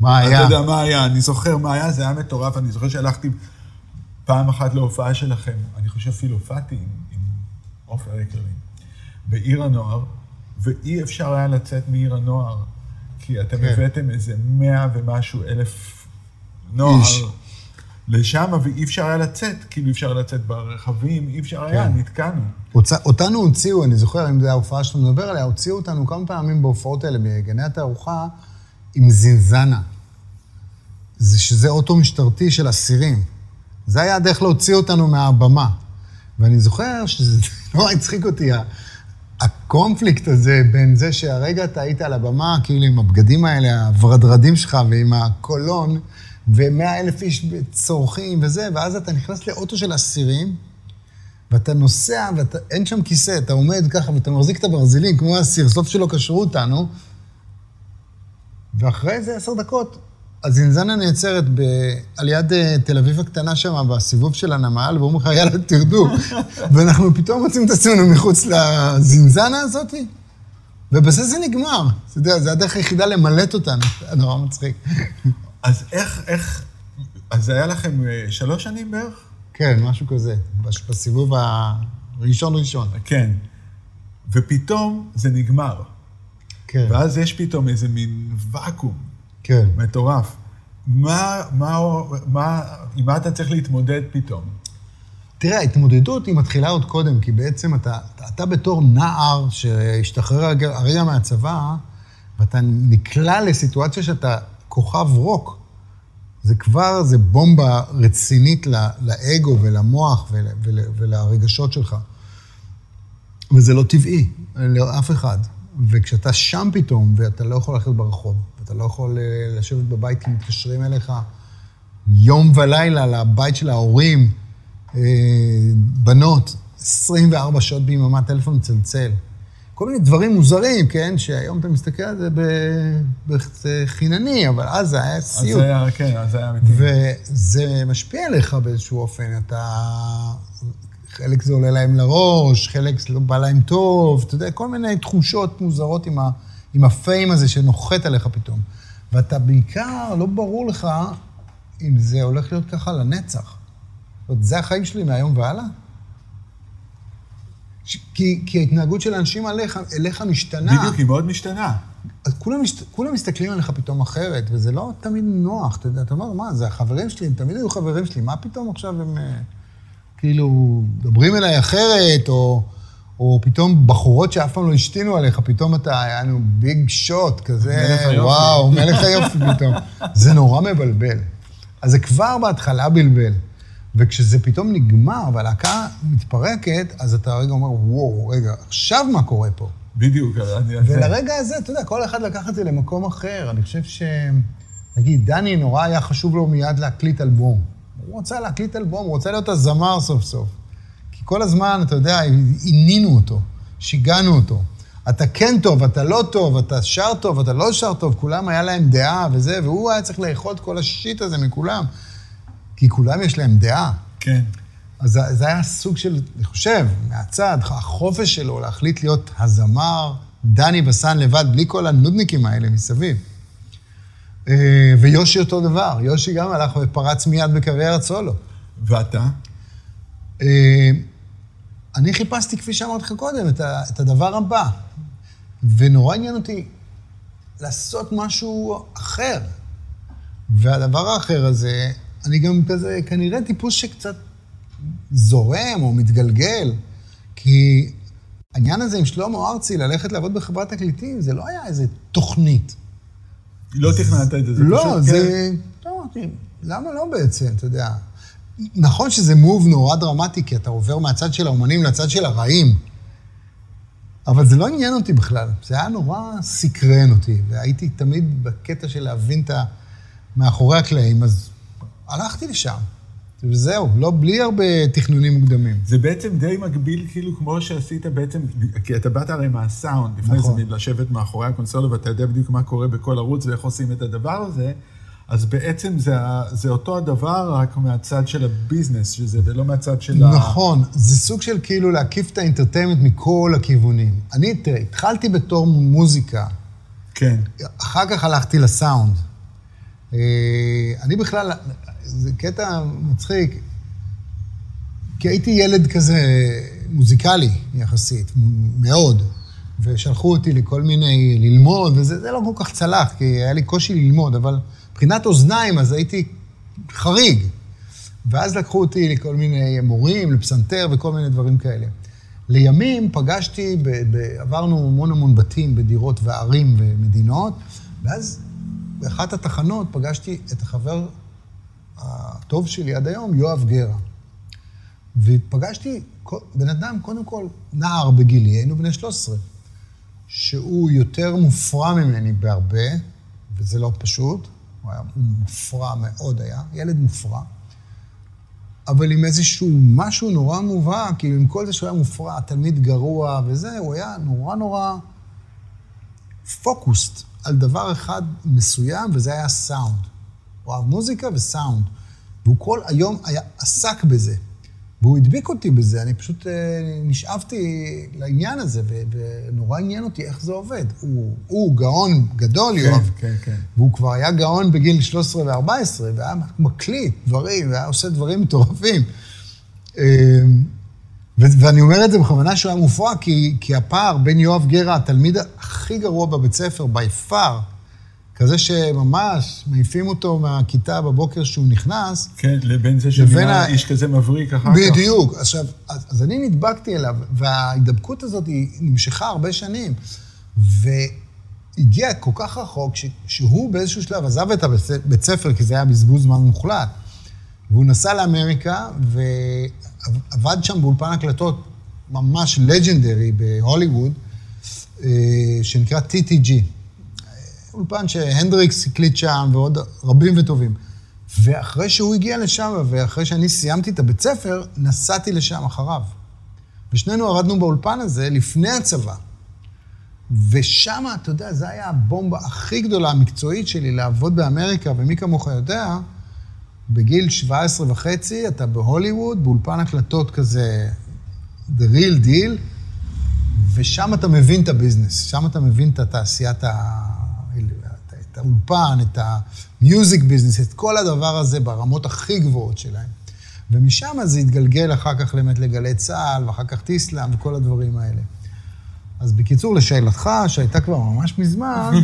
Speaker 2: מה היה?
Speaker 1: אתה יודע מה היה, אני זוכר מה היה, זה היה מטורף. אני זוכר שהלכתי פעם אחת להופעה שלכם, אני חושב אפילו הופעתי עם עופר יקרים, בעיר הנוער, ואי אפשר היה לצאת מעיר הנוער. כי אתם כן. הבאתם איזה מאה ומשהו אלף נוער איש. לשם, ואי אפשר היה לצאת, כאילו אי אפשר לצאת ברכבים, אי אפשר כן. היה, נתקענו.
Speaker 2: הוצ... אותנו הוציאו, אני זוכר, אם זו ההופעה שאתה מדבר עליה, הוציאו אותנו כמה פעמים בהופעות האלה, בגני התערוכה, עם זינזנה. זה שזה אוטו משטרתי של אסירים. זה היה הדרך להוציא אותנו מהבמה. ואני זוכר שזה נורא <laughs> הצחיק אותי, הקונפליקט הזה בין זה שהרגע אתה היית על הבמה, כאילו עם הבגדים האלה, הוורדרדים שלך ועם הקולון, ומאה אלף איש צורכים וזה, ואז אתה נכנס לאוטו של אסירים, ואתה נוסע, ואין שם כיסא, אתה עומד ככה ואתה מחזיק את הברזילים, כמו אסיר, סוף שלא קשרו אותנו, ואחרי איזה עשר דקות הזינזנה נעצרת ב... על יד אה, תל אביב הקטנה שם, בסיבוב של הנמל, ואומרים לך, יאללה, תרדו. <laughs> ואנחנו פתאום מוצאים את עצמנו מחוץ לזינזנה הזאת, ובזה זה נגמר. אתה יודע, זה הדרך היחידה למלט אותנו. זה <laughs> נורא מצחיק.
Speaker 1: אז איך, איך... אז זה היה לכם אה, שלוש שנים בערך?
Speaker 2: כן, משהו כזה, בסיבוב הראשון-ראשון.
Speaker 1: כן. ופתאום זה נגמר. כן. ואז יש פתאום איזה מין ואקום.
Speaker 2: כן.
Speaker 1: מטורף. מה, מה, מה, עם מה אתה צריך להתמודד פתאום?
Speaker 2: תראה, ההתמודדות היא מתחילה עוד קודם, כי בעצם אתה, אתה, אתה בתור נער שהשתחרר הרגע מהצבא, ואתה נקלע לסיטואציה שאתה כוכב רוק, זה כבר, זה בומבה רצינית לאגו ולמוח ול, ול, ולרגשות שלך. וזה לא טבעי לאף אחד. וכשאתה שם פתאום, ואתה לא יכול ללכת ברחוב, ואתה לא יכול אה, לשבת בבית כי מתקשרים אליך, יום ולילה לבית של ההורים, אה, בנות, 24 שעות ביממה, טלפון מצלצל. כל מיני דברים מוזרים, כן? שהיום אתה מסתכל על זה בחינני, אבל אז זה היה סיוט.
Speaker 1: אז זה היה, כן, אז זה היה אמיתי.
Speaker 2: וזה משפיע עליך באיזשהו אופן. אתה... חלק זה עולה להם לראש, חלק זה לא בא להם טוב, אתה יודע, כל מיני תחושות מוזרות עם, ה... עם הפיים הזה שנוחת עליך פתאום. ואתה בעיקר, לא ברור לך אם זה הולך להיות ככה לנצח. זאת אומרת, זה החיים שלי מהיום והלאה? כי, כי ההתנהגות של האנשים עליך, אליך משתנה.
Speaker 1: בדיוק, היא מאוד משתנה.
Speaker 2: אז כולם, משת, כולם מסתכלים עליך פתאום אחרת, וזה לא תמיד נוח, אתה יודע, אתה אומר, מה, זה החברים שלי, הם תמיד היו חברים שלי, מה פתאום עכשיו הם אה, כאילו מדברים אליי אחרת, או, או פתאום בחורות שאף פעם לא השתינו עליך, פתאום אתה, היה לנו ביג שוט כזה,
Speaker 1: מלך.
Speaker 2: וואו, מלך היופי פתאום. זה נורא מבלבל. אז זה כבר בהתחלה בלבל. וכשזה פתאום נגמר והלהקה מתפרקת, אז אתה רגע אומר, וואו, רגע, עכשיו מה קורה פה?
Speaker 1: בדיוק, אני...
Speaker 2: ולרגע הזה, אתה יודע, כל אחד לקח את זה למקום אחר. אני חושב ש... נגיד, דני נורא היה חשוב לו מיד להקליט אלבום. הוא רצה להקליט אלבום, הוא רוצה להיות הזמר סוף סוף. כל הזמן, אתה יודע, עינינו אותו, שיגענו אותו. אתה כן טוב, אתה לא טוב, אתה שר טוב, אתה לא שר טוב, כולם היה להם דעה וזה, והוא היה צריך לאכול את כל השיט הזה מכולם. כי כולם יש להם דעה.
Speaker 1: כן.
Speaker 2: אז זה- זה היה סוג של, אני חושב, מהצד, החופש שלו להחליט להיות הזמר, דני בסן לבד, בלי כל הנודניקים האלה מסביב. אה, ויושי אותו דבר, יושי גם הלך ופרץ מיד בקריירת סולו.
Speaker 1: ואתה?
Speaker 2: אני חיפשתי, כפי שאמרתי לך קודם, את, ה, את הדבר הבא. ונורא עניין אותי לעשות משהו אחר. והדבר האחר הזה, אני גם כזה, כנראה טיפוס שקצת זורם או מתגלגל, כי העניין הזה עם שלמה ארצי, ללכת לעבוד בחברת תקליטים, זה לא היה איזה תוכנית.
Speaker 1: לא תכננת את זה,
Speaker 2: לא. זה... לא, אמרתי, למה לא בעצם, אתה יודע? נכון שזה מוב נורא דרמטי, כי אתה עובר מהצד של האומנים לצד של הרעים, אבל זה לא עניין אותי בכלל. זה היה נורא סקרן אותי, והייתי תמיד בקטע של להבין את ה... מאחורי הקלעים, אז הלכתי לשם. וזהו, לא בלי הרבה תכנונים מוקדמים.
Speaker 1: זה בעצם די מקביל, כאילו, כמו שעשית בעצם, כי אתה באת הרי מהסאונד, לפני
Speaker 2: נכון.
Speaker 1: זה לשבת מאחורי הקונסולה, ואתה יודע בדיוק מה קורה בכל ערוץ ואיך עושים את הדבר הזה, אז בעצם זה, זה אותו הדבר, רק מהצד של ה-business, שזה, ולא מהצד של ה...
Speaker 2: נכון, זה סוג של כאילו להקיף את ה-entertainment מכל הכיוונים. אני, תראה, התחלתי בתור מוזיקה,
Speaker 1: כן.
Speaker 2: אחר כך הלכתי לסאונד. אה, אני בכלל, זה קטע מצחיק, כי הייתי ילד כזה מוזיקלי יחסית, מאוד, ושלחו אותי לכל מיני, ללמוד, וזה זה לא כל כך צלח, כי היה לי קושי ללמוד, אבל מבחינת אוזניים, אז הייתי חריג. ואז לקחו אותי לכל מיני מורים, לפסנתר וכל מיני דברים כאלה. לימים פגשתי, ב, ב, עברנו המון המון בתים בדירות וערים ומדינות, ואז באחת התחנות פגשתי את החבר הטוב שלי עד היום, יואב גרה. ופגשתי בן אדם, קודם כל, נער בגילי, היינו בני 13, שהוא יותר מופרע ממני בהרבה, וזה לא פשוט, הוא היה מופרע מאוד היה, ילד מופרע, אבל עם איזשהו משהו נורא מובהק, כאילו עם כל זה שהוא היה מופרע, תלמיד גרוע וזה, הוא היה נורא נורא פוקוסט על דבר אחד מסוים, וזה היה סאונד. הוא אהב מוזיקה וסאונד. והוא כל היום היה, עסק בזה. והוא הדביק אותי בזה, אני פשוט אה, נשאבתי לעניין הזה, ונורא עניין אותי איך זה עובד. הוא, הוא גאון גדול,
Speaker 1: כן,
Speaker 2: יואב.
Speaker 1: כן, כן.
Speaker 2: והוא כבר היה גאון בגיל 13 ו-14, והיה מקליט דברים, והיה עושה דברים מטורפים. ו- ואני אומר את זה בכוונה שהוא היה מופרע, כי, כי הפער בין יואב גרה, התלמיד הכי גרוע בבית ספר, by far, כזה שממש מעיפים אותו מהכיתה בבוקר שהוא נכנס,
Speaker 1: כן, לבין זה שנראה
Speaker 2: ה-
Speaker 1: איש כזה מבריק אחר כך.
Speaker 2: בדיוק. עכשיו, אז, אז אני נדבקתי אליו, וההידבקות הזאת היא נמשכה הרבה שנים. והגיע כל כך רחוק, ש, שהוא באיזשהו שלב עזב את הבית בית ספר, כי זה היה בזבוז זמן מוחלט. והוא נסע לאמריקה, ועבד שם באולפן הקלטות ממש לג'נדרי בהוליווד, אה, שנקרא TTG. אולפן שהנדריקס הקליט שם, ועוד רבים וטובים. ואחרי שהוא הגיע לשם, ואחרי שאני סיימתי את הבית ספר, נסעתי לשם אחריו. ושנינו עבדנו באולפן הזה לפני הצבא. ושם, אתה יודע, זו הייתה הבומבה הכי גדולה המקצועית שלי, לעבוד באמריקה, ומי כמוך יודע, בגיל 17 וחצי, אתה בהוליווד, באולפן הקלטות כזה, the real deal, ושם אתה מבין את הביזנס, שם אתה מבין את התעשיית ה... את האולפן, את המיוזיק ביזנס, את כל הדבר הזה ברמות הכי גבוהות שלהם. ומשם זה התגלגל אחר כך באמת לגלי צה"ל, ואחר כך טיסלאם וכל הדברים האלה. אז בקיצור, לשאלתך, שהייתה כבר ממש מזמן,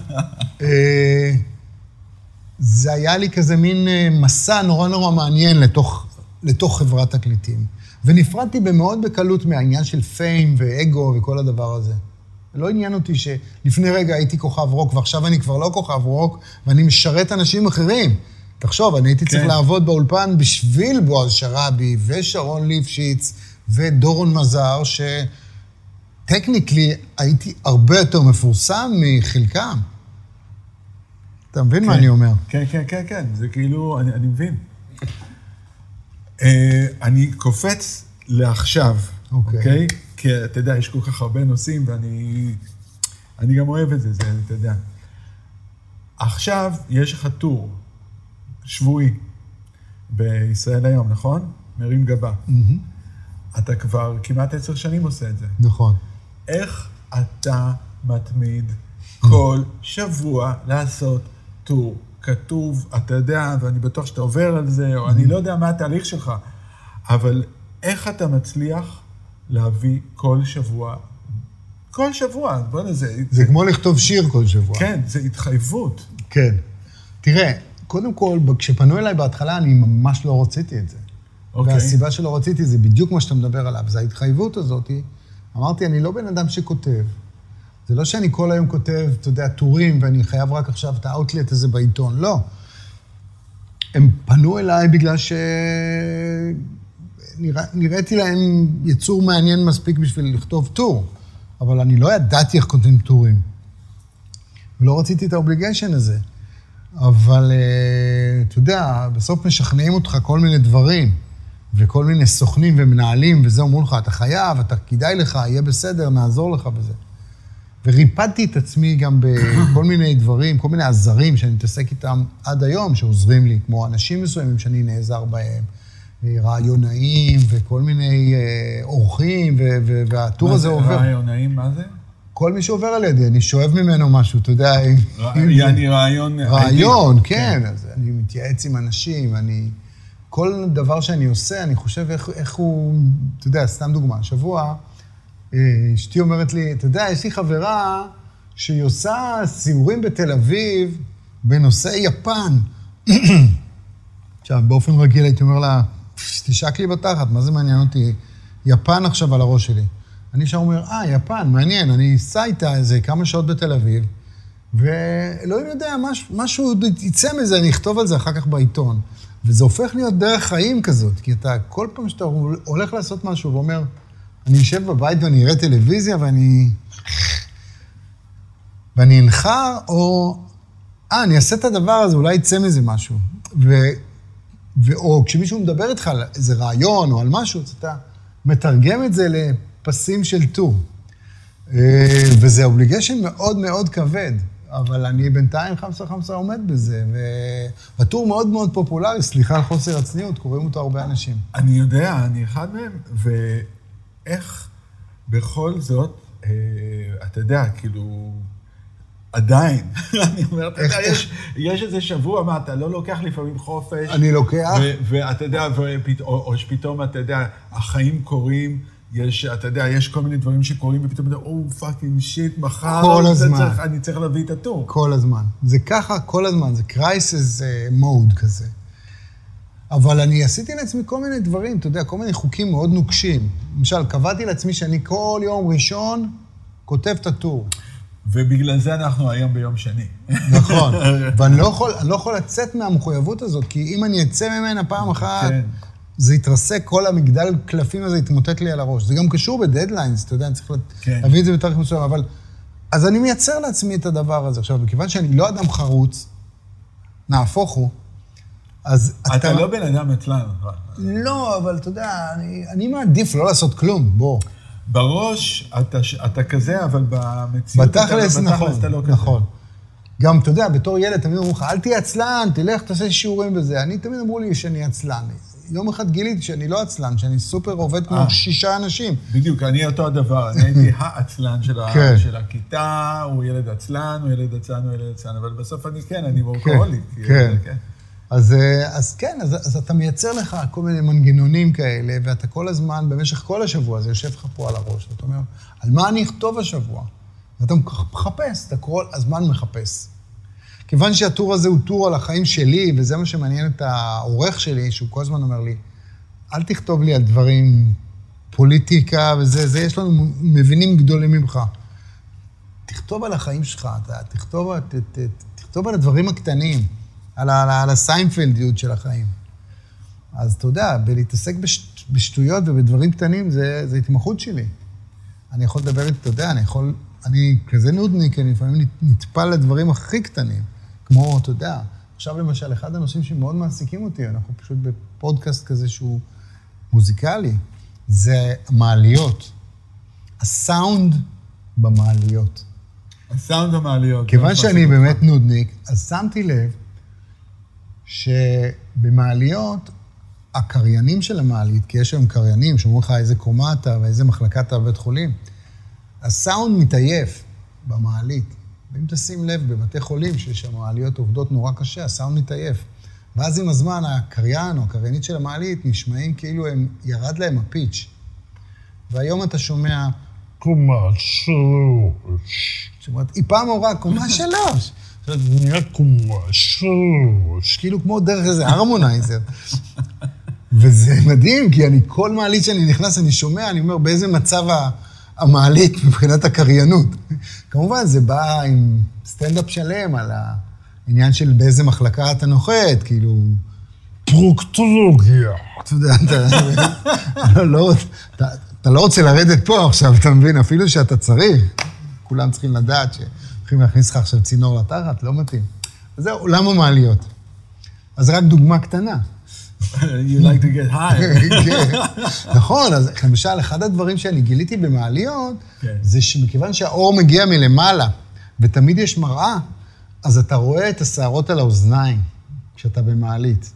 Speaker 2: <laughs> אה, זה היה לי כזה מין אה, מסע נורא נורא מעניין לתוך, לתוך חברת תקליטים. ונפרדתי במאוד בקלות מהעניין של פיים ואגו וכל הדבר הזה. לא עניין אותי שלפני רגע הייתי כוכב רוק ועכשיו אני כבר לא כוכב רוק ואני משרת אנשים אחרים. תחשוב, אני הייתי כן. צריך לעבוד באולפן בשביל בועז שראבי ושרון ליפשיץ ודורון מזר, שטכניקלי הייתי הרבה יותר מפורסם מחלקם. אתה מבין כן. מה אני אומר?
Speaker 1: כן, כן, כן, כן, זה כאילו, אני, אני מבין. uh, אני קופץ לעכשיו, אוקיי? Okay. אוקיי? Okay? כי אתה יודע, יש כל כך הרבה נושאים, ואני אני גם אוהב את זה, זה, אתה יודע. עכשיו יש לך טור שבועי בישראל היום, נכון? מרים גבה. Mm-hmm. אתה כבר כמעט עשר שנים עושה את זה.
Speaker 2: נכון.
Speaker 1: איך אתה מתמיד כל שבוע לעשות טור? כתוב, אתה יודע, ואני בטוח שאתה עובר על זה, או אני לא יודע מה התהליך שלך, אבל איך אתה מצליח להביא כל שבוע, כל שבוע, בוא נזה...
Speaker 2: זה כמו לכתוב שיר כל שבוע.
Speaker 1: כן, זה התחייבות.
Speaker 2: כן. תראה, קודם כל, כשפנו אליי בהתחלה, אני ממש לא רציתי את זה. אוקיי. והסיבה שלא רציתי זה בדיוק מה שאתה מדבר עליו. זה ההתחייבות הזאת. אמרתי, אני לא בן אדם שכותב. זה לא שאני כל היום כותב, אתה יודע, טורים, ואני חייב רק עכשיו את ה-outlet הזה בעיתון. לא. הם פנו אליי בגלל ש... נרא, נראיתי להם יצור מעניין מספיק בשביל לכתוב טור, אבל אני לא ידעתי איך כותבים טורים. ולא רציתי את ה-obligation הזה. אבל אה, אתה יודע, בסוף משכנעים אותך כל מיני דברים, וכל מיני סוכנים ומנהלים, וזה אומרים לך, אתה חייב, אתה כדאי לך, יהיה בסדר, נעזור לך בזה. וריפדתי את עצמי גם בכל מיני דברים, כל מיני עזרים שאני מתעסק איתם עד היום, שעוזרים לי, כמו אנשים מסוימים שאני נעזר בהם, רעיונאים וכל מיני אה, אורחים, והטור הזה עובר...
Speaker 1: מה זה רעיונאים? מה זה?
Speaker 2: כל מי שעובר על ידי, אני שואב ממנו משהו, אתה יודע...
Speaker 1: יעני רעיון...
Speaker 2: רעיון, כן. כן. אז אני מתייעץ עם אנשים, אני... כל דבר שאני עושה, אני חושב איך, איך הוא... אתה יודע, סתם דוגמה, השבוע אה, אשתי אומרת לי, אתה יודע, יש לי חברה שהיא עושה סיורים בתל אביב בנושא יפן. <clears throat> עכשיו, באופן רגיל הייתי אומר לה, תשק לי בתחת, מה זה מעניין אותי? יפן עכשיו על הראש שלי. אני שם אומר, אה, יפן, מעניין, אני אסע איתה איזה כמה שעות בתל אביב, ואלוהים יודע, מש, משהו יצא מזה, אני אכתוב על זה אחר כך בעיתון. וזה הופך להיות דרך חיים כזאת, כי אתה, כל פעם שאתה הולך לעשות משהו ואומר, אני אשב בבית ואני אראה טלוויזיה ואני... ואני אנחר, או... אה, אני אעשה את הדבר הזה, אולי יצא מזה משהו. ו... ו... או כשמישהו מדבר איתך על איזה רעיון או על משהו, אז אתה מתרגם את זה לפסים של טור. אה, וזה אובליגיישן מאוד מאוד כבד, אבל אני בינתיים חמסה חמסה עומד בזה, והטור מאוד מאוד פופולרי, סליחה על חוסר הצניעות, קוראים אותו הרבה אנשים.
Speaker 1: אני יודע, אני אחד מהם, ואיך בכל זאת, אה, אתה יודע, כאילו... עדיין. <laughs> אני אומר, אתה יודע, יש, יש איזה שבוע, מה, אתה לא לוקח לפעמים חופש?
Speaker 2: אני לוקח.
Speaker 1: ואתה יודע, או, או שפתאום, אתה יודע, החיים קורים, יש, אתה יודע, יש כל מיני דברים שקורים, ופתאום אתה אומר, או, fucking shit, מחר,
Speaker 2: כל הזמן.
Speaker 1: צריך, אני צריך להביא את הטור.
Speaker 2: כל הזמן. זה ככה כל הזמן, זה קרייסס מוד אה, כזה. אבל אני עשיתי לעצמי כל מיני דברים, אתה יודע, כל מיני חוקים מאוד נוקשים. למשל, קבעתי לעצמי שאני כל יום ראשון כותב את הטור.
Speaker 1: ובגלל זה אנחנו היום ביום שני.
Speaker 2: נכון, <laughs> ואני לא יכול, לא יכול לצאת מהמחויבות הזאת, כי אם אני אצא ממנה פעם אחת, כן. זה יתרסק, כל המגדל קלפים הזה יתמוטט לי על הראש. זה גם קשור בדדליינס, אתה יודע, אני צריך כן. להביא את זה בתאריך מסוים, אבל... אז אני מייצר לעצמי את הדבר הזה. עכשיו, מכיוון שאני לא אדם חרוץ, נהפוך הוא, אז
Speaker 1: אתה לא בן אדם עצלן.
Speaker 2: לא, אבל אתה יודע, אני, אני מעדיף לא לעשות כלום, בוא.
Speaker 1: בראש אתה, אתה כזה, אבל במציאות
Speaker 2: בתכלס,
Speaker 1: אתה,
Speaker 2: נכון,
Speaker 1: אתה לא כזה.
Speaker 2: נכון. גם, אתה יודע, בתור ילד תמיד אמרו לך, אל תהיה עצלן, תלך, תעשה שיעורים בזה. אני, תמיד אמרו לי שאני עצלן. יום אחד גיליתי שאני לא עצלן, שאני סופר עובד כמו
Speaker 1: אה.
Speaker 2: שישה אנשים.
Speaker 1: בדיוק, אני אותו הדבר, אני הייתי <laughs> העצלן של,
Speaker 2: כן.
Speaker 1: של הכיתה, הוא ילד עצלן, הוא ילד עצלן, הוא ילד עצלן, אבל בסוף אני כן, אני וורקהוליק.
Speaker 2: כן.
Speaker 1: כן.
Speaker 2: אז, אה, אז כן, אז, אז אתה מייצר לך כל מיני מנגנונים כאלה, ואתה כל הזמן, במשך כל השבוע, זה יושב לך פה על הראש, ואתה אומר, על מה אני אכתוב השבוע? ואתה מחפש, אתה כל הזמן מחפש. כיוון שהטור הזה הוא טור על החיים שלי, וזה מה שמעניין את העורך שלי, שהוא כל הזמן אומר לי, אל תכתוב לי על דברים, פוליטיקה וזה, זה, יש לנו מבינים גדולים ממך. תכתוב על החיים שלך, אתה, תכתוב, ת, ת, תכתוב על הדברים הקטנים, על, על, על הסיינפלדיות של החיים. אז אתה יודע, בלהתעסק בש, בשטויות ובדברים קטנים, זה, זה התמחות שלי. אני יכול לדבר, אתה יודע, אני יכול, אני כזה נודניק, אני לפעמים נטפל לדברים הכי קטנים, כמו, אתה יודע, עכשיו למשל, אחד הנושאים שמאוד מעסיקים אותי, אנחנו פשוט בפודקאסט כזה שהוא מוזיקלי, זה מעליות. הסאונד במעליות.
Speaker 1: הסאונד המעליות.
Speaker 2: כיוון
Speaker 1: זה
Speaker 2: שאני באמת נודניק, אז שמתי לב שבמעליות, הקריינים של המעלית, כי יש היום קריינים שאומרים לך איזה קומה אתה ואיזה מחלקה אתה בבית חולים, הסאונד מתעייף במעלית. ואם תשים לב, בבתי חולים, שיש שם מעליות עובדות נורא קשה, הסאונד מתעייף. ואז עם הזמן, הקריין או הקריינית של המעלית נשמעים כאילו הם, ירד להם הפיץ'. והיום אתה שומע קומה שלוש. זאת אומרת, היא פעם הורה קומה שלוש. נראה קומה שלוש. כאילו כמו דרך איזה הרמונייזר. וזה מדהים, כי אני, כל מעלית שאני נכנס, אני שומע, אני אומר, באיזה מצב המעלית מבחינת הקריינות. כמובן, זה בא עם סטנדאפ שלם על העניין של באיזה מחלקה אתה נוחת, כאילו, פרוקטולוגיה. אתה יודע, אתה לא, אתה, לא רוצה לרדת פה עכשיו, אתה מבין? אפילו שאתה צריך. כולם צריכים לדעת שהולכים להכניס לך עכשיו צינור לתחת, לא מתאים. אז זה עולם המעליות. אז רק דוגמה קטנה.
Speaker 1: You like to get high. <laughs>
Speaker 2: כן. נכון, אז למשל, אחד הדברים שאני גיליתי במעליות,
Speaker 1: כן.
Speaker 2: זה שמכיוון שהאור מגיע מלמעלה, ותמיד יש מראה, אז אתה רואה את השערות על האוזניים כשאתה במעלית.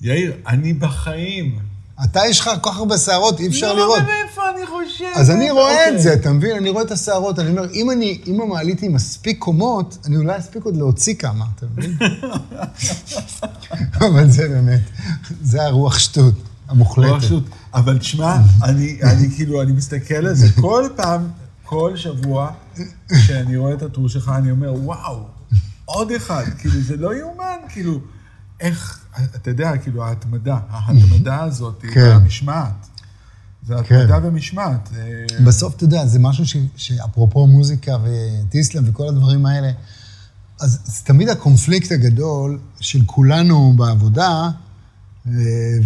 Speaker 1: יאיר, אני בחיים.
Speaker 2: אתה, יש לך כל כך הרבה שערות, אי אפשר לראות.
Speaker 1: לא, מאיפה אני חושב?
Speaker 2: אז אני רואה
Speaker 1: אוקיי.
Speaker 2: את זה, אתה מבין? אני רואה את השערות, אני אומר, אם אני, אם המעלית היא מספיק קומות, אני אולי אספיק עוד להוציא כמה, אתה מבין? <laughs> אבל זה באמת, זה הרוח שטות המוחלטת.
Speaker 1: אבל תשמע, אני, אני כאילו, אני מסתכל על זה כל פעם, כל שבוע, כשאני רואה את הטור שלך, אני אומר, וואו, עוד אחד, כאילו, זה לא יאומן, כאילו, איך, אתה יודע, כאילו, ההתמדה, ההתמדה הזאת,
Speaker 2: כן.
Speaker 1: והמשמעת. זה התמדה ומשמעת. אה,
Speaker 2: בסוף, אתה יודע, זה משהו ש, שאפרופו מוזיקה וטיסלם וכל הדברים האלה, אז זה תמיד הקונפליקט הגדול של כולנו בעבודה,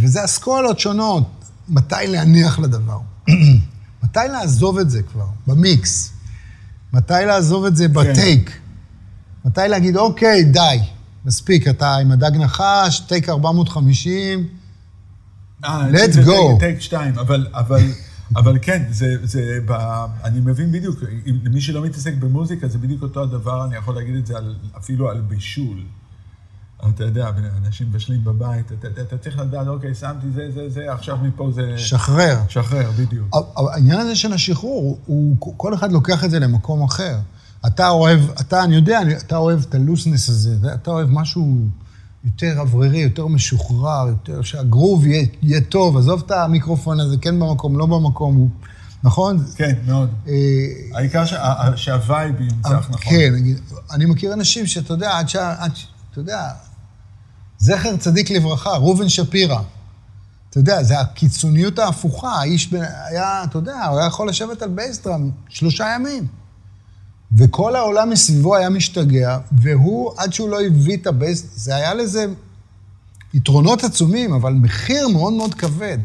Speaker 2: וזה אסכולות שונות, מתי להניח לדבר, <clears throat> מתי לעזוב את זה כבר, במיקס, מתי לעזוב את זה בטייק, מתי להגיד, אוקיי, די, מספיק, אתה עם הדג נחש, טייק 450,
Speaker 1: אה,
Speaker 2: Let's
Speaker 1: זה
Speaker 2: go.
Speaker 1: טייק- שתיים, אבל, אבל, אבל כן, זה, זה, ב, אני מבין בדיוק, למי שלא מתעסק במוזיקה, זה בדיוק אותו הדבר, אני יכול להגיד את זה על, אפילו על בישול. אתה יודע, אנשים מבשלים בבית, אתה, אתה, אתה צריך לדעת, אוקיי, שמתי זה, זה, זה, עכשיו מפה זה...
Speaker 2: שחרר.
Speaker 1: שחרר, בדיוק.
Speaker 2: העניין הזה של השחרור, הוא, כל אחד לוקח את זה למקום אחר. אתה אוהב, אתה, אני יודע, אתה אוהב את הלוסנס הזה, אתה אוהב משהו יותר אוורירי, יותר משוחרר, יותר שהגרוב יהיה, יהיה טוב, עזוב את המיקרופון הזה, כן במקום, לא במקום, הוא, נכון?
Speaker 1: כן, מאוד.
Speaker 2: אה,
Speaker 1: העיקר שה- שהווייב ימצח נכון.
Speaker 2: כן, אני מכיר אנשים שאתה יודע, עד ש... אתה יודע, זכר צדיק לברכה, ראובן שפירא. אתה יודע, זה הקיצוניות ההפוכה, האיש ב- היה, אתה יודע, הוא היה יכול לשבת על בייסטראם שלושה ימים. וכל העולם מסביבו היה משתגע, והוא, עד שהוא לא הביא את הבייסט, זה היה לזה יתרונות עצומים, אבל מחיר מאוד מאוד כבד.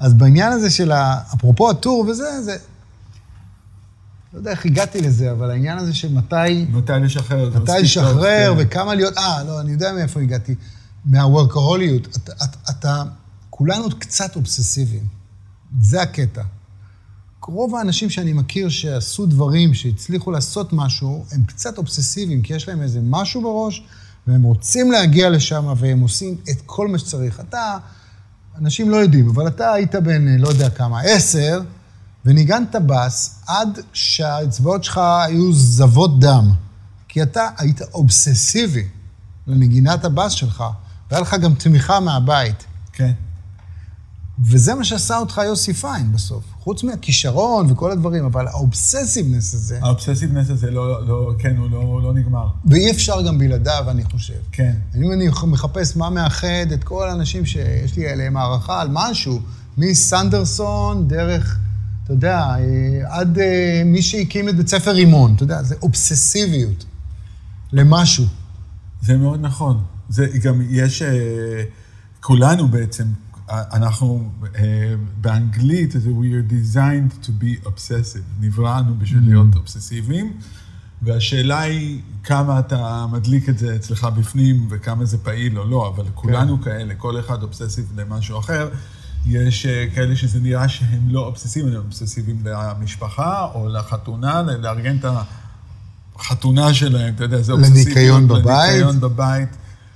Speaker 2: אז בעניין הזה של, ה... אפרופו הטור וזה, זה... לא יודע איך הגעתי לזה, אבל העניין הזה של מתי...
Speaker 1: מתי לשחרר?
Speaker 2: מתי לשחרר
Speaker 1: כן.
Speaker 2: וכמה להיות... אה, לא, אני יודע מאיפה הגעתי. מהוורקהוליות. אתה, אתה, אתה, כולנו קצת אובססיביים. זה הקטע. רוב האנשים שאני מכיר שעשו דברים, שהצליחו לעשות משהו, הם קצת אובססיביים, כי יש להם איזה משהו בראש, והם רוצים להגיע לשם, והם עושים את כל מה שצריך. אתה, אנשים לא יודעים, אבל אתה היית בן, לא יודע כמה, עשר, וניגנת בס עד שהאצבעות שלך היו זבות דם. כי אתה היית אובססיבי לנגינת הבס שלך, והיה לך גם תמיכה מהבית.
Speaker 1: כן.
Speaker 2: וזה מה שעשה אותך יוסי פיין בסוף. חוץ מהכישרון וכל הדברים, אבל ה obsessiveness הזה...
Speaker 1: ה obsessiveness הזה לא, לא, כן, הוא לא, לא נגמר.
Speaker 2: ואי אפשר גם בלעדיו, אני חושב.
Speaker 1: כן.
Speaker 2: אם אני מחפש מה מאחד את כל האנשים שיש לי עליהם הערכה על משהו, מסנדרסון, דרך, אתה יודע, אה, עד אה, מי שהקים את בית ספר רימון, אתה יודע, זה אובססיביות למשהו.
Speaker 1: זה מאוד נכון. זה גם יש, אה, כולנו בעצם, אנחנו באנגלית, זה we are designed to be obsessive. נבראנו בשביל
Speaker 2: Mm.
Speaker 1: להיות אובססיביים, והשאלה היא כמה אתה מדליק את זה אצלך בפנים וכמה זה פעיל או לא, אבל כולנו כאלה, כל אחד אובססיב למשהו אחר. יש אה, כאלה שזה נראה שהם לא אובססיביים, הם אובססיביים למשפחה או לחתונה, לארגן את החתונה שלהם, אתה יודע, זה אובססיביות.
Speaker 2: לניקיון בבית.
Speaker 1: לניקיון בבית,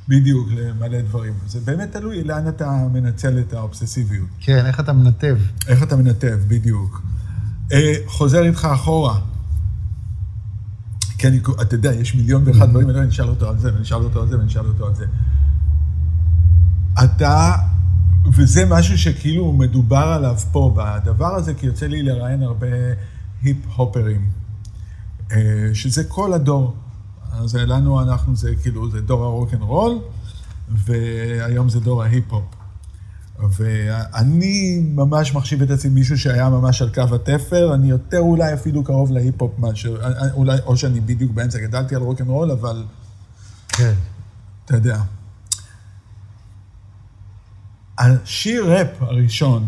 Speaker 1: בדיוק, למלא דברים. זה באמת תלוי לאן אתה מנצל את האובססיביות.
Speaker 2: כן, איך אתה מנתב?
Speaker 1: איך אתה מנתב, בדיוק. אה, חוזר איתך אחורה. אני, אתה יודע, יש מיליון ואחד דברים, אני אשאל אותו על זה, ואני אשאל אותו על זה, ואני אשאל אותו על זה. אתה, וזה משהו שכאילו מדובר עליו פה, בדבר הזה, כי יוצא לי לראיין הרבה היפ-הופרים, אה, שזה כל הדור. אז לנו, אנחנו, זה כאילו, זה דור הרוקנרול, והיום זה דור ההיפ-הופ. ואני ממש מחשיב את עצמי מישהו שהיה ממש על קו התפר, אני יותר אולי אפילו קרוב להיפ-הופ מאשר, אולי, או שאני בדיוק באמצע, גדלתי על רוקנרול, אבל
Speaker 2: כן.
Speaker 1: אתה יודע. השיר ראפ הראשון,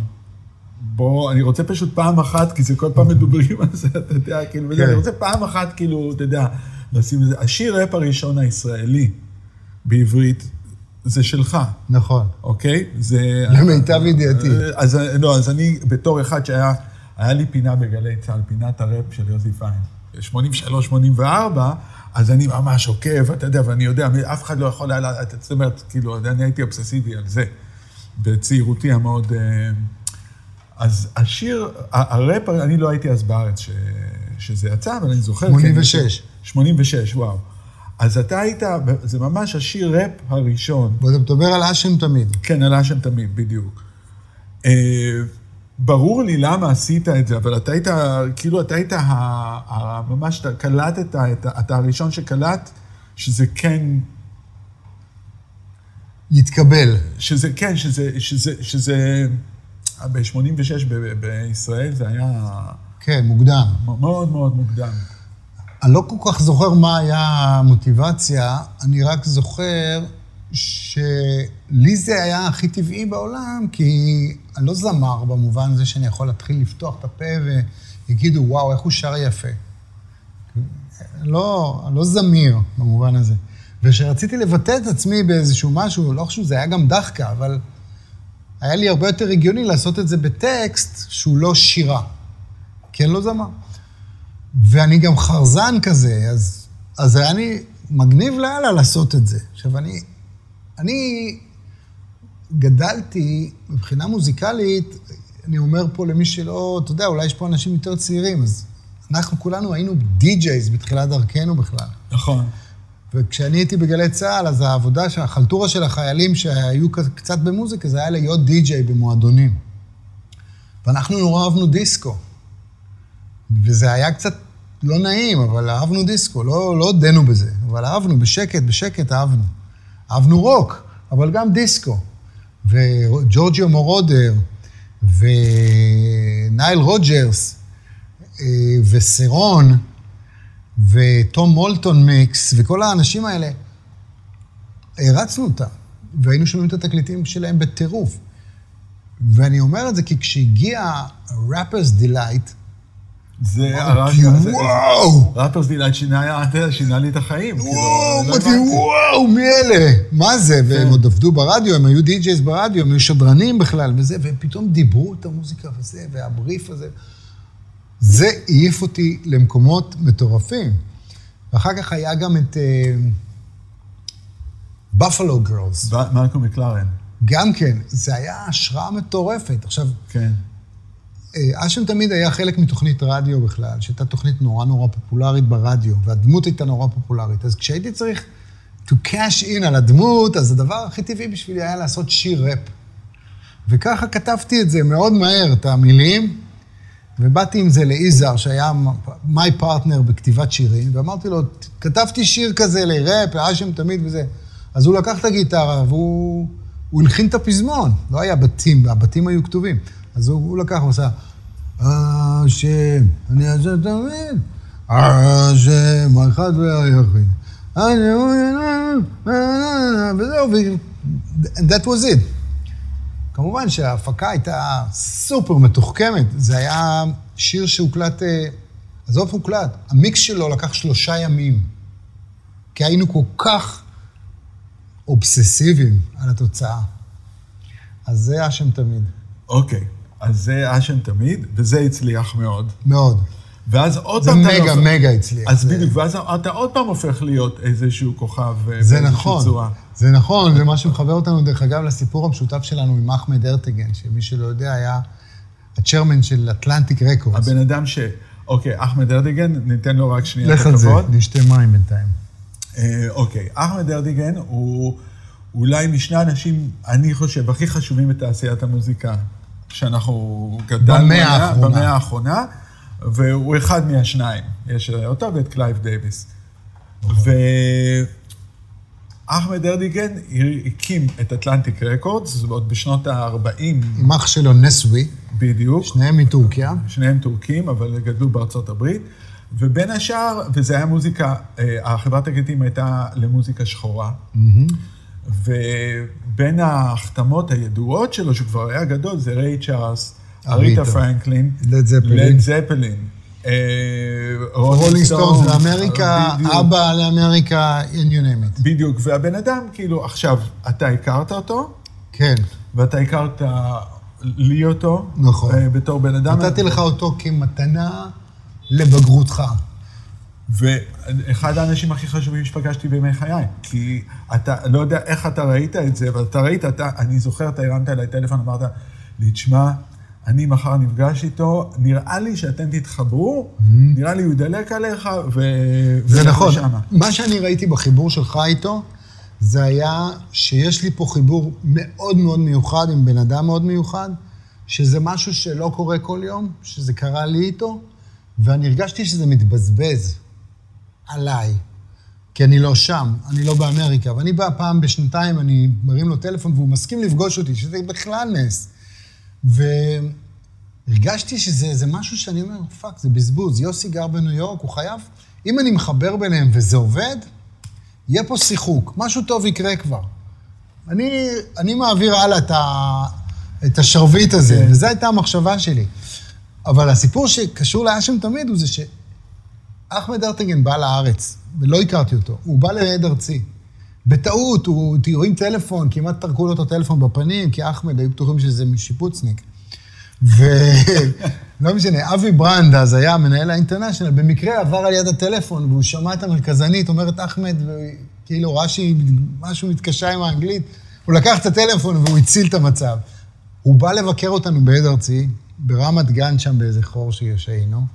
Speaker 1: בוא, אני רוצה פשוט פעם אחת, כי זה כל פעם מדברים על זה, אתה יודע, כאילו,
Speaker 2: כן.
Speaker 1: אני רוצה פעם אחת, כאילו, אתה יודע, לשים את זה. השיר ראפ הראשון הישראלי בעברית, זה שלך.
Speaker 2: נכון.
Speaker 1: אוקיי? זה...
Speaker 2: למיטב ידיעתי.
Speaker 1: אז לא, אז אני, בתור אחד שהיה, היה לי פינה בגלי צה"ל, פינת הראפ של יוסי פיין. ב-83-84, אז אני ממש עוקב, אתה יודע, ואני יודע, אף אחד לא יכול היה, זאת אומרת, כאילו, אני הייתי אובססיבי על זה, בצעירותי המאוד... אה, אז השיר, הראפ, אני לא הייתי אז בארץ ש, שזה יצא, אבל אני זוכר...
Speaker 2: 86.
Speaker 1: 86, וואו. אז אתה היית, זה ממש השיר ראפ הראשון.
Speaker 2: ואתה מדבר על אשם תמיד.
Speaker 1: כן, על אשם תמיד, בדיוק. אה, ברור לי למה עשית את זה, אבל אתה היית, כאילו, אתה היית, ה, ה, ממש, אתה קלטת, את, ה- אתה הראשון שקלט, שזה כן,
Speaker 2: יתקבל.
Speaker 1: שזה כן, שזה, שזה, שזה, ב-86 בישראל זה היה
Speaker 2: כן, מוקדם.
Speaker 1: מאוד מאוד מוקדם.
Speaker 2: אני לא כל כך זוכר מה היה המוטיבציה, אני רק זוכר שלי זה היה הכי טבעי בעולם, כי אני לא זמר במובן הזה שאני יכול להתחיל לפתוח את הפה ויגידו, וואו, איך הוא שר יפה. לא, לא זמיר במובן הזה. וכשרציתי לבטא את עצמי באיזשהו משהו, לא חשוב, זה היה גם דחקה, אבל היה לי הרבה יותר הגיוני לעשות את זה בטקסט שהוא לא שירה. כי אני לא זמר. ואני גם חרזן כזה, אז, אז היה לי מגניב לאללה לעשות את זה. עכשיו, אני, אני גדלתי מבחינה מוזיקלית, אני אומר פה למי שלא, אתה יודע, אולי יש פה אנשים יותר צעירים, אז אנחנו כולנו היינו די-ג'ייז בתחילת דרכנו בכלל.
Speaker 1: נכון.
Speaker 2: וכשאני הייתי בגלי צה"ל, אז העבודה, החלטורה של החיילים שהיו קצת במוזיקה, זה היה להיות די-ג'יי במועדונים. ואנחנו נורא אהבנו דיסקו. וזה היה קצת לא נעים, אבל אהבנו דיסקו, לא, לא הודינו בזה, אבל אהבנו, בשקט, בשקט אהבנו. אהבנו רוק, אבל גם דיסקו. וג'ורג'יו מורודר, ונייל רוג'רס, אה, וסרון, וטום מולטון מיקס, וכל האנשים האלה, הרצנו אותם, והיינו שומעים את התקליטים שלהם בטירוף. ואני אומר את זה כי כשהגיע Rappers Delight,
Speaker 1: זה. זה-
Speaker 2: וואו!
Speaker 1: Rappers Delight שינה, לי את החיים. כאילו,
Speaker 2: וואו,
Speaker 1: לא
Speaker 2: אמרתי,
Speaker 1: הבנתי.
Speaker 2: וואו, מי אלה? מה זה? והם עוד עבדו ברדיו, הם היו די-ג'ייז ברדיו, הם היו שדרנים בכלל וזה, והם פתאום דיברו את המוזיקה וזה, והבריף הזה. זה העיף אותי למקומות מטורפים. ואחר כך היה גם את בפלו גרלס.
Speaker 1: מרקו מקלרן,
Speaker 2: גם כן, זה היה השראה מטורפת. עכשיו,
Speaker 1: כן.
Speaker 2: אה, אשם תמיד היה חלק מתוכנית רדיו בכלל, שהייתה תוכנית נורא נורא פופולרית ברדיו, והדמות הייתה נורא פופולרית. אז כשהייתי צריך to cash in על הדמות, אז הדבר הכי טבעי בשבילי היה לעשות שיר ראפ. וככה כתבתי את זה מאוד מהר, את המילים, ובאתי עם זה ליזהר, שהיה מיי פרטנר בכתיבת שירים, ואמרתי לו, כתבתי שיר כזה לראפ, לאשם תמיד וזה. אז הוא לקח את הגיטרה והוא הוא הלחין את הפזמון, לא היה בתים, הבתים היו כתובים. אז הוא, לקח, הוא עשה, השם, אני אעשה תמיד, השם, האחד והיחיד. וזהו, and that was it. כמובן שההפקה הייתה סופר מתוחכמת. זה היה שיר שהוקלט, אה, עזוב הוקלט, המיקס שלו לקח שלושה ימים. כי היינו כל כך אובססיביים על התוצאה. אז זה היה שם תמיד.
Speaker 1: אוקיי, אז זה אשם תמיד, וזה הצליח מאוד.
Speaker 2: מאוד.
Speaker 1: ואז עוד
Speaker 2: זה
Speaker 1: פעם... אתה
Speaker 2: מגה, מגה הצליח.
Speaker 1: אז
Speaker 2: זה-
Speaker 1: בדיוק, ואז אתה עוד פעם הופך להיות איזשהו כוכב אה,
Speaker 2: זה
Speaker 1: באיזושהי
Speaker 2: נכון,
Speaker 1: צורה.
Speaker 2: זה נכון, זה מה שמחבר אותנו, דרך אגב, לסיפור המשותף שלנו עם אחמד הרטגן, שמי שלא יודע, היה הצ'רמן של אטלנטיק רקורדס.
Speaker 1: הבן אדם ש... אוקיי, אחמד ארדיגן, ניתן לו רק שנייה את
Speaker 2: לך על זה,
Speaker 1: הכבוד.
Speaker 2: נשתה מים בינתיים.
Speaker 1: אה, אוקיי, אחמד ארדיגן הוא אולי משני האנשים, אני חושב, הכי חשובים בתעשיית המוזיקה שאנחנו גדלנו
Speaker 2: במאה האחרונה.
Speaker 1: במאה האחרונה, והוא אחד מהשניים. יש אותו ואת קלייב דייוויס. ואחמט ארטגון הקים את אטלנטיק רקורדס, עוד בשנות ה-40
Speaker 2: עם אח שלו נסוחי,
Speaker 1: בדיוק.
Speaker 2: שניהם מטורקיה.
Speaker 1: שניהם טורקים, אבל גדלו בארצות הברית. ובין השאר, וזה היה מוזיקה, אה, החברת תקליטים הייתה למוזיקה שחורה. ובין ההחתמות הידועות שלו, שהוא כבר היה גדול, זה ריי צ'ארלס, אריטה. פרנקלין,
Speaker 2: לד זפלין.
Speaker 1: אה,
Speaker 2: רולינג סטונס לאמריקה. אבא לאמריקה, you name it.
Speaker 1: בדיוק, והבן אדם, כאילו, עכשיו, אתה הכרת אותו,
Speaker 2: כן,
Speaker 1: ואתה הכרת לי אותו,
Speaker 2: נכון.
Speaker 1: אה, בתור בן אדם.
Speaker 2: נתתי לך אותו כמתנה לבגרותך.
Speaker 1: ואחד האנשים הכי חשובים שפגשתי בימי חיי, כי אתה, לא יודע איך אתה ראית את זה, אבל אתה ראית, אתה, אני זוכר, אתה הרמת אליי טלפון, אמרת לי, תשמע, אני מחר נפגש איתו, נראה לי שאתם תתחברו, נראה לי הוא ידלק עליך, ו...
Speaker 2: זה נכון.
Speaker 1: שמה.
Speaker 2: מה שאני ראיתי בחיבור שלך איתו, זה היה שיש לי פה חיבור מאוד מאוד מיוחד עם בן אדם מאוד מיוחד, שזה משהו שלא קורה כל יום, שזה קרה לי איתו, ואני הרגשתי שזה מתבזבז עליי, כי אני לא שם, אני לא באמריקה, ואני בא פעם בשנתיים, אני מרים לו טלפון והוא מסכים לפגוש אותי, שזה בכלל נס. והרגשתי שזה משהו שאני אומר, fuck, זה בזבוז. יוסי גר בניו יורק, הוא חייב, אם אני מחבר ביניהם וזה עובד, יהיה פה שיחוק, משהו טוב יקרה כבר. אני, אני מעביר הלאה את, ה, את השרביט הזה,
Speaker 1: כן.
Speaker 2: וזו הייתה המחשבה שלי. אבל הסיפור שקשור לאשם תמיד הוא זה שאחמד ארטגן בא לארץ, ולא הכרתי אותו, הוא בא לעד ארצי. בטעות, הוא הרים טלפון, כמעט טרקו לו את הטלפון בפנים, כי אחמד היו בטוחים שזה שיפוצניק. ולא <laughs> משנה, אבי ברנד אז היה מנהל האינטרנשיונל, במקרה עבר על יד הטלפון, והוא שמע את המרכזנית אומרת אחמד, וכאילו ראה שהיא משהו מתקשה עם האנגלית, הוא לקח את הטלפון והוא הציל את המצב. הוא בא לבקר אותנו בעד ארצי, ברמת גן שם באיזה חור שהיינו,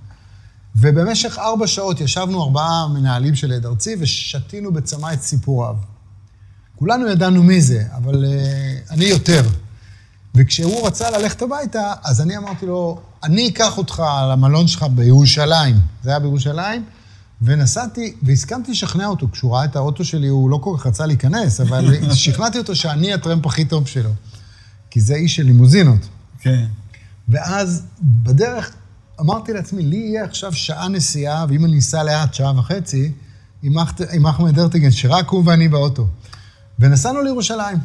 Speaker 2: ובמשך ארבע שעות ישבנו ארבעה מנהלים של עד ארצי ושתינו בצמא את סיפוריו. כולנו ידענו מי זה, אבל uh, אני יותר. וכשהוא רצה ללכת הביתה, אז אני אמרתי לו, אני אקח אותך למלון שלך בירושלים. זה היה בירושלים, ונסעתי, והסכמתי לשכנע אותו. כשהוא ראה את האוטו שלי, הוא לא כל כך רצה להיכנס, אבל <laughs> שכנעתי אותו שאני הטרמפ הכי טוב שלו. כי זה איש של לימוזינות.
Speaker 1: כן.
Speaker 2: ואז בדרך אמרתי לעצמי, לי יהיה עכשיו שעה נסיעה, ואם אני אסע לאט, שעה וחצי, עם, אח, עם אחמד ארטיגן, שרק הוא ואני באוטו. ונסענו לירושלים.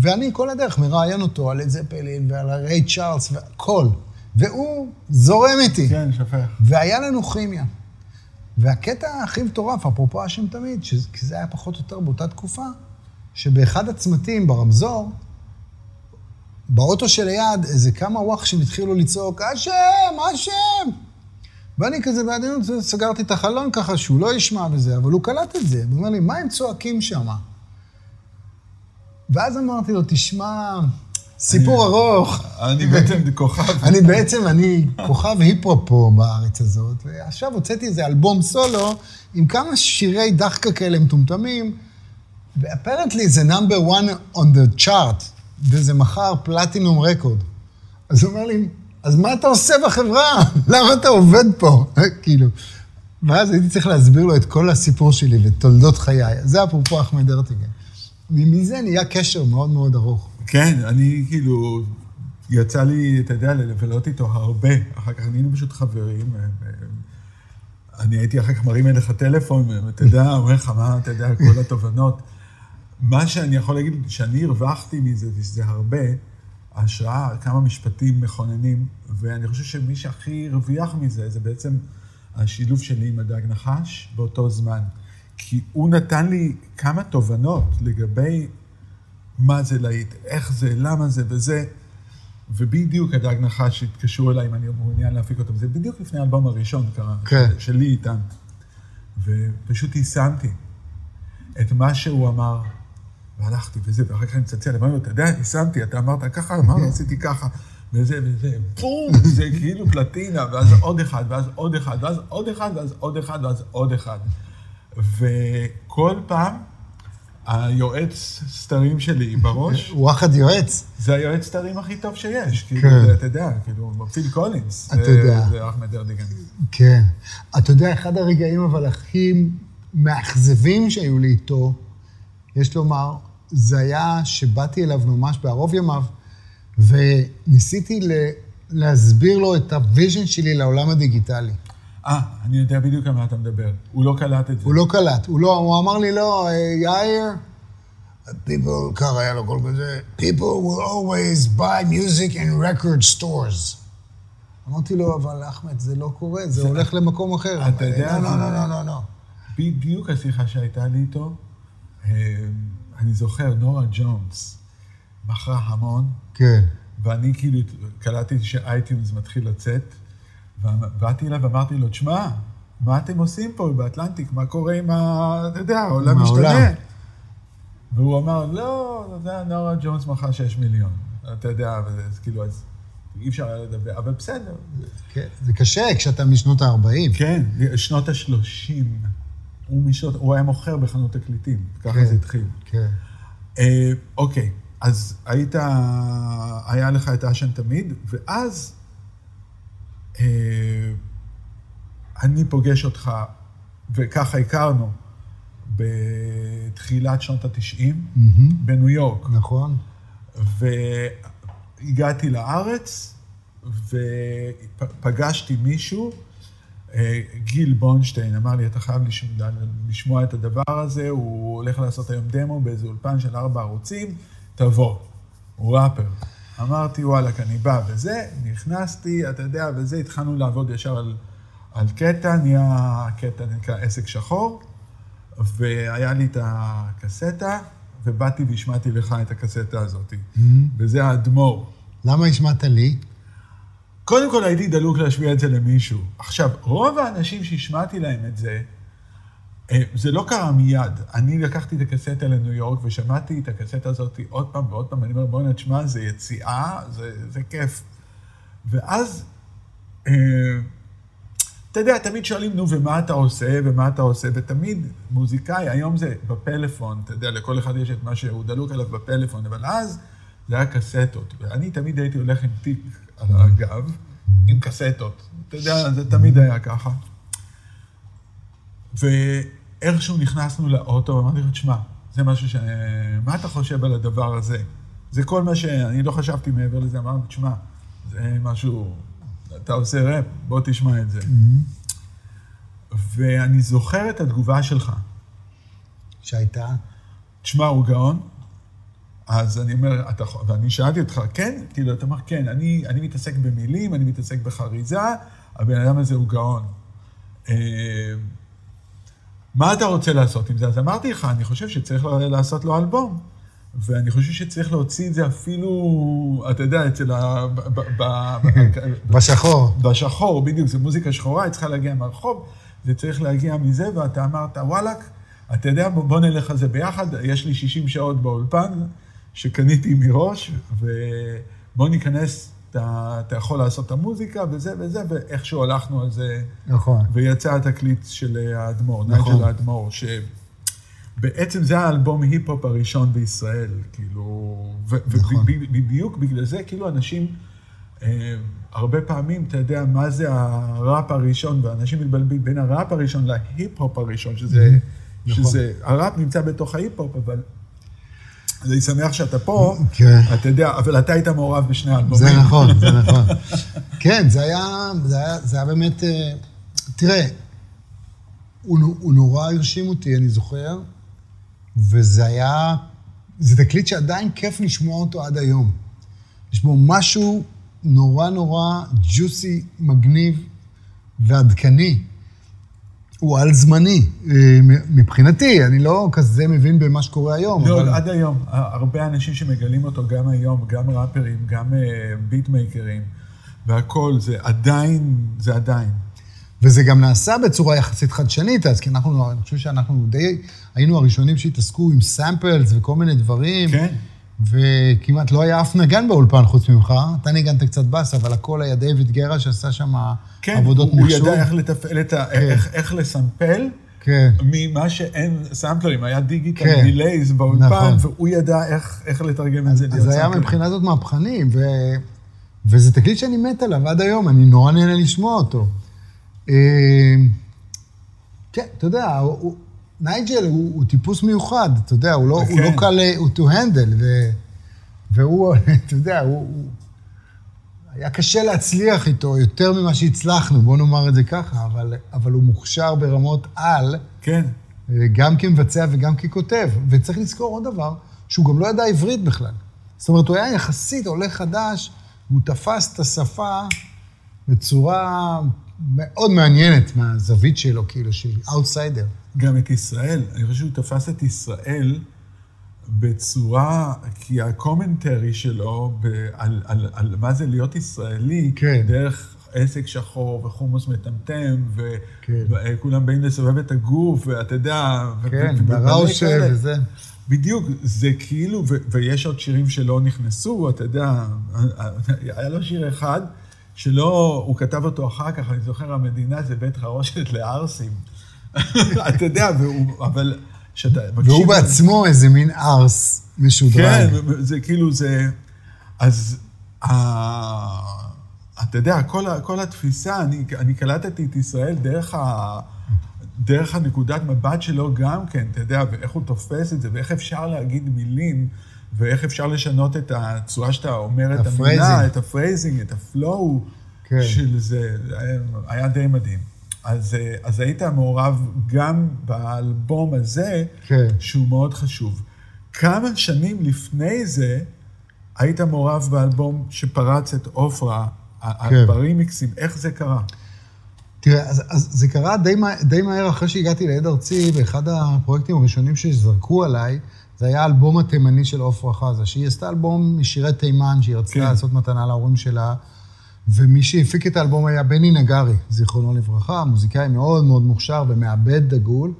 Speaker 2: ואני כל הדרך מראיין אותו על את זפלין ועל הריי צ'ארלס והכל. והוא זורם איתי.
Speaker 1: כן, שפך.
Speaker 2: והיה לנו כימיה. והקטע הכי מטורף, אפרופו אשם תמיד, ש- כי זה היה פחות או יותר באותה תקופה, שבאחד הצמתים ברמזור, באוטו שליד, איזה כמה וואחשים התחילו לצעוק, אשם, אשם! ואני כזה בעדינות סגרתי את החלון ככה שהוא לא ישמע וזה, אבל הוא קלט את זה. הוא אומר לי, מה הם צועקים שם? ואז אמרתי לו, תשמע, סיפור ארוך.
Speaker 1: אני בעצם כוכב.
Speaker 2: אני בעצם, אני כוכב היפ-הופ פה בארץ הזאת, ועכשיו הוצאתי איזה אלבום סולו עם כמה שירי דחקה כאלה מטומטמים, ואפרנטלי זה נאמבר 1 on the chart, וזה מכר פלטינום רקורד. אז הוא אומר לי, אז מה אתה עושה בחברה? <laughs> למה אתה עובד פה? <laughs> כאילו. ואז הייתי צריך להסביר לו את כל הסיפור שלי ותולדות חיי. זה אפרופו אחמד ארטיגן. מזה נהיה קשר מאוד מאוד ארוך.
Speaker 1: כן, אני כאילו, יצא לי, אתה יודע, לבלות איתו הרבה. אחר כך נהיינו פשוט חברים. ו- ו- אני הייתי אחר כך מרים אליך טלפון, ואתה יודע, אומר לך, מה, אתה יודע, כל התובנות. מה שאני יכול להגיד, שאני הרווחתי מזה, וזה הרבה, השראה, כמה משפטים מכוננים, ואני חושב שמי שהכי הרוויח מזה, זה בעצם השילוב שלי עם הדג נחש באותו זמן. כי הוא נתן לי כמה תובנות לגבי מה זה להיט, איך זה, למה זה וזה. ובדיוק הדג נחש התקשרו אליי אם אני מעוניין להפיק אותם. זה בדיוק לפני האלבום הראשון קרה,
Speaker 2: כן.
Speaker 1: של- שלי איתם. ופשוט יישמתי את מה שהוא אמר, והלכתי וזה, ואחר כך אני מצלצל, אמרתי לו, אתה יודע, יישמתי, אתה אמרת ככה, אמרתי, עשיתי ככה, וזה וזה, בום, זה כאילו פלטינה, ואז עוד אחד, ואז עוד אחד, ואז עוד אחד, ואז עוד אחד, ואז עוד אחד. וכל פעם, היועץ סתרים שלי בראש, <laughs>
Speaker 2: וואחד יועץ.
Speaker 1: זה היועץ סתרים הכי טוב שיש. כאילו,
Speaker 2: כן.
Speaker 1: אתה יודע, כאילו, פיל קולינס.
Speaker 2: אתה יודע.
Speaker 1: זה אחמט ארטגון.
Speaker 2: כן. אתה יודע, אחד הרגעים אבל הכי מאכזבים שהיו לי איתו, יש לומר, זה היה שבאתי אליו ממש בערוב ימיו, וניסיתי ל- להסביר לו את ה vision שלי לעולם הדיגיטלי.
Speaker 1: אה, אני יודע בדיוק על מה אתה מדבר. הוא לא קלט את זה.
Speaker 2: הוא לא קלט, הוא, לא, הוא אמר לי, לא, אה, יאיר, people, ככה היה לו כל כזה, people will always buy music in record stores. אמרתי לו, אבל אחמד, זה לא קורה, זה הולך למקום אחר.
Speaker 1: אתה יודע,
Speaker 2: לא, לא,
Speaker 1: זה-
Speaker 2: לא, לא, לא, לא.
Speaker 1: בדיוק השיחה שהייתה לי איתו, אה, אני זוכר, נורה ג'ונס מכרה המון,
Speaker 2: כן.
Speaker 1: ואני כאילו קלטתי שאייטיונס מתחיל לצאת, ובאתי אליו ואמרתי לו, תשמע, מה אתם עושים פה באטלנטיק? מה קורה עם ה... אתה יודע, העולם משתנה. והוא אמר, לא, אתה יודע, נורה ג'ונס מכר 6 מיליון. אתה יודע, וזה, אז כאילו, אז אי אפשר היה לדבר, אבל בסדר.
Speaker 2: כן. זה קשה כשאתה משנות ה-40.
Speaker 1: כן, שנות ה-30. הוא משנות, הוא היה מוכר בחנות תקליטים, ככה
Speaker 2: כן.
Speaker 1: זה התחיל.
Speaker 2: כן.
Speaker 1: אה, אוקיי, אז היית, היה לך את האשן תמיד, ואז אה, אני פוגש אותך, וככה הכרנו, בתחילת שנות התשעים, בניו יורק.
Speaker 2: נכון.
Speaker 1: והגעתי לארץ, ופגשתי מישהו, גיל בונשטיין, אמר לי, אתה חייב לשמוע, לשמוע את הדבר הזה, הוא הולך לעשות היום דמו באיזה אולפן של ארבע ערוצים, תבוא. הוא ראפר. אמרתי, וואלכ, אני בא וזה, נכנסתי, אתה יודע, וזה, התחלנו לעבוד ישר על, על קטע, נהיה קטע נקרא עסק שחור, והיה לי את הקסטה, ובאתי והשמעתי לך את הקסטה הזאת. וזה האדמו"ר.
Speaker 2: למה השמעת לי?
Speaker 1: קודם כל הייתי דלוק להשמיע את זה למישהו. עכשיו, רוב האנשים שהשמעתי להם את זה, אה, זה לא קרה מיד. אני לקחתי את הקסטה לניו יורק ושמעתי את הקסטה הזאת עוד פעם ועוד פעם, ואני אומר, בוא'נה, תשמע, זה יציאה, זה, זה כיף. ואז, אה, אתה יודע, תמיד שואלים, נו, ומה אתה עושה, ומה אתה עושה, ותמיד מוזיקאי, היום זה בפלאפון, אתה יודע, לכל אחד יש את מה שהוא דלוק עליו בפלאפון, אבל אז זה היה קסטות, ואני תמיד הייתי הולך עם תיק על הגב, עם קסטות. אתה יודע, זה תמיד היה ככה. ואיכשהו נכנסנו לאוטו, אמרתי לו, תשמע, זה משהו ש... מה אתה חושב על הדבר הזה? זה כל מה ש... אני לא חשבתי מעבר לזה, אמרתי, תשמע, זה משהו... אתה עושה ראפ, בוא תשמע את זה. ואני זוכר את התגובה שלך.
Speaker 2: שהייתה?
Speaker 1: תשמע, הוא גאון, אז אני אומר, אתה, ואני שאלתי אותך, כן? כאילו, אתה אומר, כן, אני, אני מתעסק במילים, אני מתעסק בחריזה, הבן אדם הזה הוא גאון. אה, מה אתה רוצה לעשות עם זה? אז אמרתי לך, אני חושב שצריך לעשות לו אלבום. ואני חושב שצריך להוציא את זה אפילו, אתה יודע, אצל ה... ב, ב, ב, <laughs>
Speaker 2: בשחור.
Speaker 1: בשחור, בדיוק, זו מוזיקה שחורה, היא צריכה להגיע מהרחוב, זה צריך להגיע מזה, ואתה אמרת, וואלכ, אתה יודע, בוא נלך על זה ביחד, יש לי 60 שעות באולפן שקניתי מראש, ובוא ניכנס, אתה, אתה יכול לעשות את המוזיקה וזה וזה, ואיכשהו הלכנו על זה.
Speaker 2: נכון.
Speaker 1: ויצא התקליט של האדמו"ר, נכון. נייג'ל האדמו"ר, שבעצם זה האלבום היפ-הופ הראשון בישראל, כאילו, נכון. ובדיוק בגלל זה, כאילו, אנשים... אה, הרבה פעמים, אתה יודע, מה זה הראפ הראשון, ואנשים מתבלבים בין הראפ הראשון להיפ-הופ הראשון, שזה, נכון. שזה, הראפ נמצא בתוך ההיפ-הופ, אבל אני שמח שאתה פה, כן. אתה יודע, אבל אתה היית מעורב בשני האלבומים.
Speaker 2: זה נכון, זה נכון. כן, זה היה, זה היה, זה היה באמת, אה, תראה, הוא, הוא נורא הרשים אותי, אני זוכר, וזה היה, זה תקליט שעדיין כיף לשמוע אותו עד היום. יש בו משהו נורא נורא ג'וסי, מגניב ועדכני. הוא על זמני, אה, מבחינתי, אני לא כזה מבין במה שקורה היום.
Speaker 1: לא, אבל... עד היום. הרבה אנשים שמגלים אותו גם היום, גם ראפרים, גם ביטמייקרים, אה, והכול, זה עדיין, זה עדיין.
Speaker 2: וזה גם נעשה בצורה יחסית חדשנית, אז כי אנחנו, אני חושב שאנחנו די היינו הראשונים שהתעסקו עם סאמפלס וכל מיני דברים.
Speaker 1: כן.
Speaker 2: וכמעט לא היה אף נגן באולפן חוץ ממך. אתה ניגנת קצת בס, אבל הכל היה דיוויד גרה שעשה שם
Speaker 1: כן,
Speaker 2: עבודות
Speaker 1: מחשוב. כן, הוא ידע איך לתפעל את ה... כן. איך, איך לסמפל.
Speaker 2: כן.
Speaker 1: ממה שאין סאמפלרים, היה digital כן. delays באולפן, נכון. והוא ידע איך, איך לתרגם את זה.
Speaker 2: אז זה היה מבחינה זאת מהפכני, ו... וזה תקליט שאני מת עליו עד היום, אני נורא נהנה לשמוע אותו. אה, כן, אתה יודע, הוא, נייג'ל הוא, הוא טיפוס מיוחד, אתה יודע, הוא לא, okay. הוא לא כן. קל, הוא to handle, ו, והוא, <laughs> אתה יודע, הוא, הוא... היה קשה להצליח איתו יותר ממה שהצלחנו, בוא נאמר את זה ככה, אבל, אבל הוא מוכשר ברמות על.
Speaker 1: כן.
Speaker 2: גם כמבצע וגם ככותב. וצריך לזכור עוד דבר, שהוא גם לא ידע עברית בכלל. זאת אומרת, הוא היה יחסית עולה חדש, והוא תפס את השפה בצורה מאוד מעניינת מהזווית שלו, כאילו, של אאוטסיידר.
Speaker 1: גם את ישראל. אני חושב שהוא תפס את ישראל בצורה, כי הקומנטרי שלו ב, על, על, על מה זה להיות ישראלי,
Speaker 2: כן.
Speaker 1: דרך עסק שחור וחומוס מטמטם, וכולם כן. באים לסובב את הגוף, ואתה יודע...
Speaker 2: כן, בראושה וזה.
Speaker 1: בדיוק, זה כאילו, ו- ויש עוד שירים שלא נכנסו, אתה יודע, היה לו שיר אחד שלא, הוא כתב אותו אחר כך, אני זוכר, המדינה זה בית חרושת לערסים. <laughs> אתה יודע, והוא, אבל
Speaker 2: שאתה מקשיב... והוא בעצמו איזה מין ארס משודרג.
Speaker 1: כן, זה כאילו, זה... אז אתה יודע, כל, כל התפיסה, אני, אני קלטתי את ישראל דרך, ה, דרך הנקודת מבט שלו גם כן, אתה יודע, ואיך הוא תופס את זה, ואיך אפשר להגיד מילים, ואיך אפשר לשנות את הצורה שאתה אומר את המילה, את ה phrasing, את ה flow כן. של זה, היה, היה די מדהים. אז, אה, אז היית מעורב גם באלבום הזה,
Speaker 2: כן.
Speaker 1: שהוא מאוד חשוב. כמה שנים לפני זה היית מעורב באלבום שפרץ את עופרה, כן. ברימיקסים, איך זה קרה?
Speaker 2: תראה, אז, אז זה קרה די, די מהר אחרי שהגעתי לעד ארצי, ואחד הפרויקטים הראשונים שזרקו עליי, זה היה האלבום התימני של עופרה חזה, שהיא עשתה אלבום משירי תימן, שהיא רצתה כן. לעשות מתנה להורים שלה. ומי שהפיק את האלבום היה בני נגרי, זיכרונו לברכה, מוזיקאי מאוד מאוד מוכשר ומעבד דגול,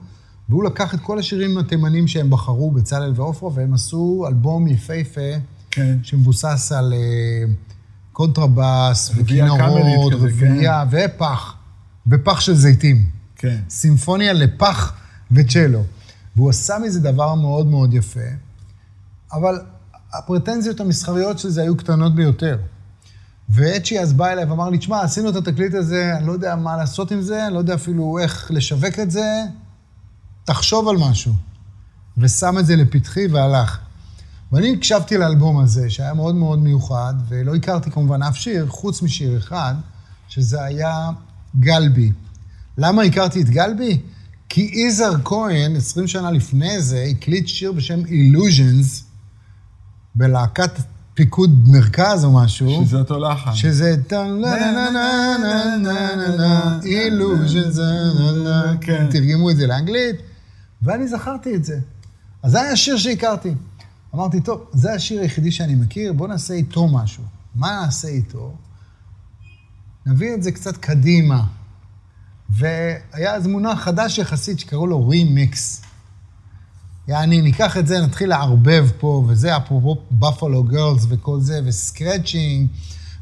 Speaker 2: והוא לקח את כל השירים התימנים שהם בחרו, בצלאל ועופרה, והם עשו אלבום יפהפה,
Speaker 1: כן.
Speaker 2: שמבוסס על uh, קונטרבאס, וכינורות, רביעייה, כן. ופח, ופח של זיתים.
Speaker 1: כן.
Speaker 2: סימפוניה לפח וצ'לו. והוא עשה מזה דבר מאוד מאוד יפה, אבל הפרטנזיות המסחריות של זה היו קטנות ביותר. ואצ'י אז בא אליי ואמר לי, תשמע, עשינו את התקליט הזה, אני לא יודע מה לעשות עם זה, אני לא יודע אפילו איך לשווק את זה, תחשוב על משהו. ושם את זה לפתחי והלך. ואני הקשבתי לאלבום הזה, שהיה מאוד מאוד מיוחד, ולא הכרתי כמובן אף שיר, חוץ משיר אחד, שזה היה גלבי. למה הכרתי את גלבי? כי יזהר כהן, 20 שנה לפני זה, הקליט שיר בשם Illusions, בלהקת פיקוד מרכז או משהו.
Speaker 1: שזה אותו לחן.
Speaker 2: שזה טן לה לה לה לה לה לה לה אילוז'ן זה לה לה.
Speaker 1: כן.
Speaker 2: תרגמו את זה לאנגלית, ואני זכרתי את זה. אז זה היה השיר שהכרתי. אמרתי, טוב, זה השיר היחידי שאני מכיר, בוא נעשה איתו משהו. מה נעשה איתו? נביא את זה קצת קדימה. והיה אז מונח חדש יחסית שקראו לו רימיקס. יעני, ניקח את זה, נתחיל לערבב פה, וזה אפרופו Buffalo Gals וכל זה, ו scratching,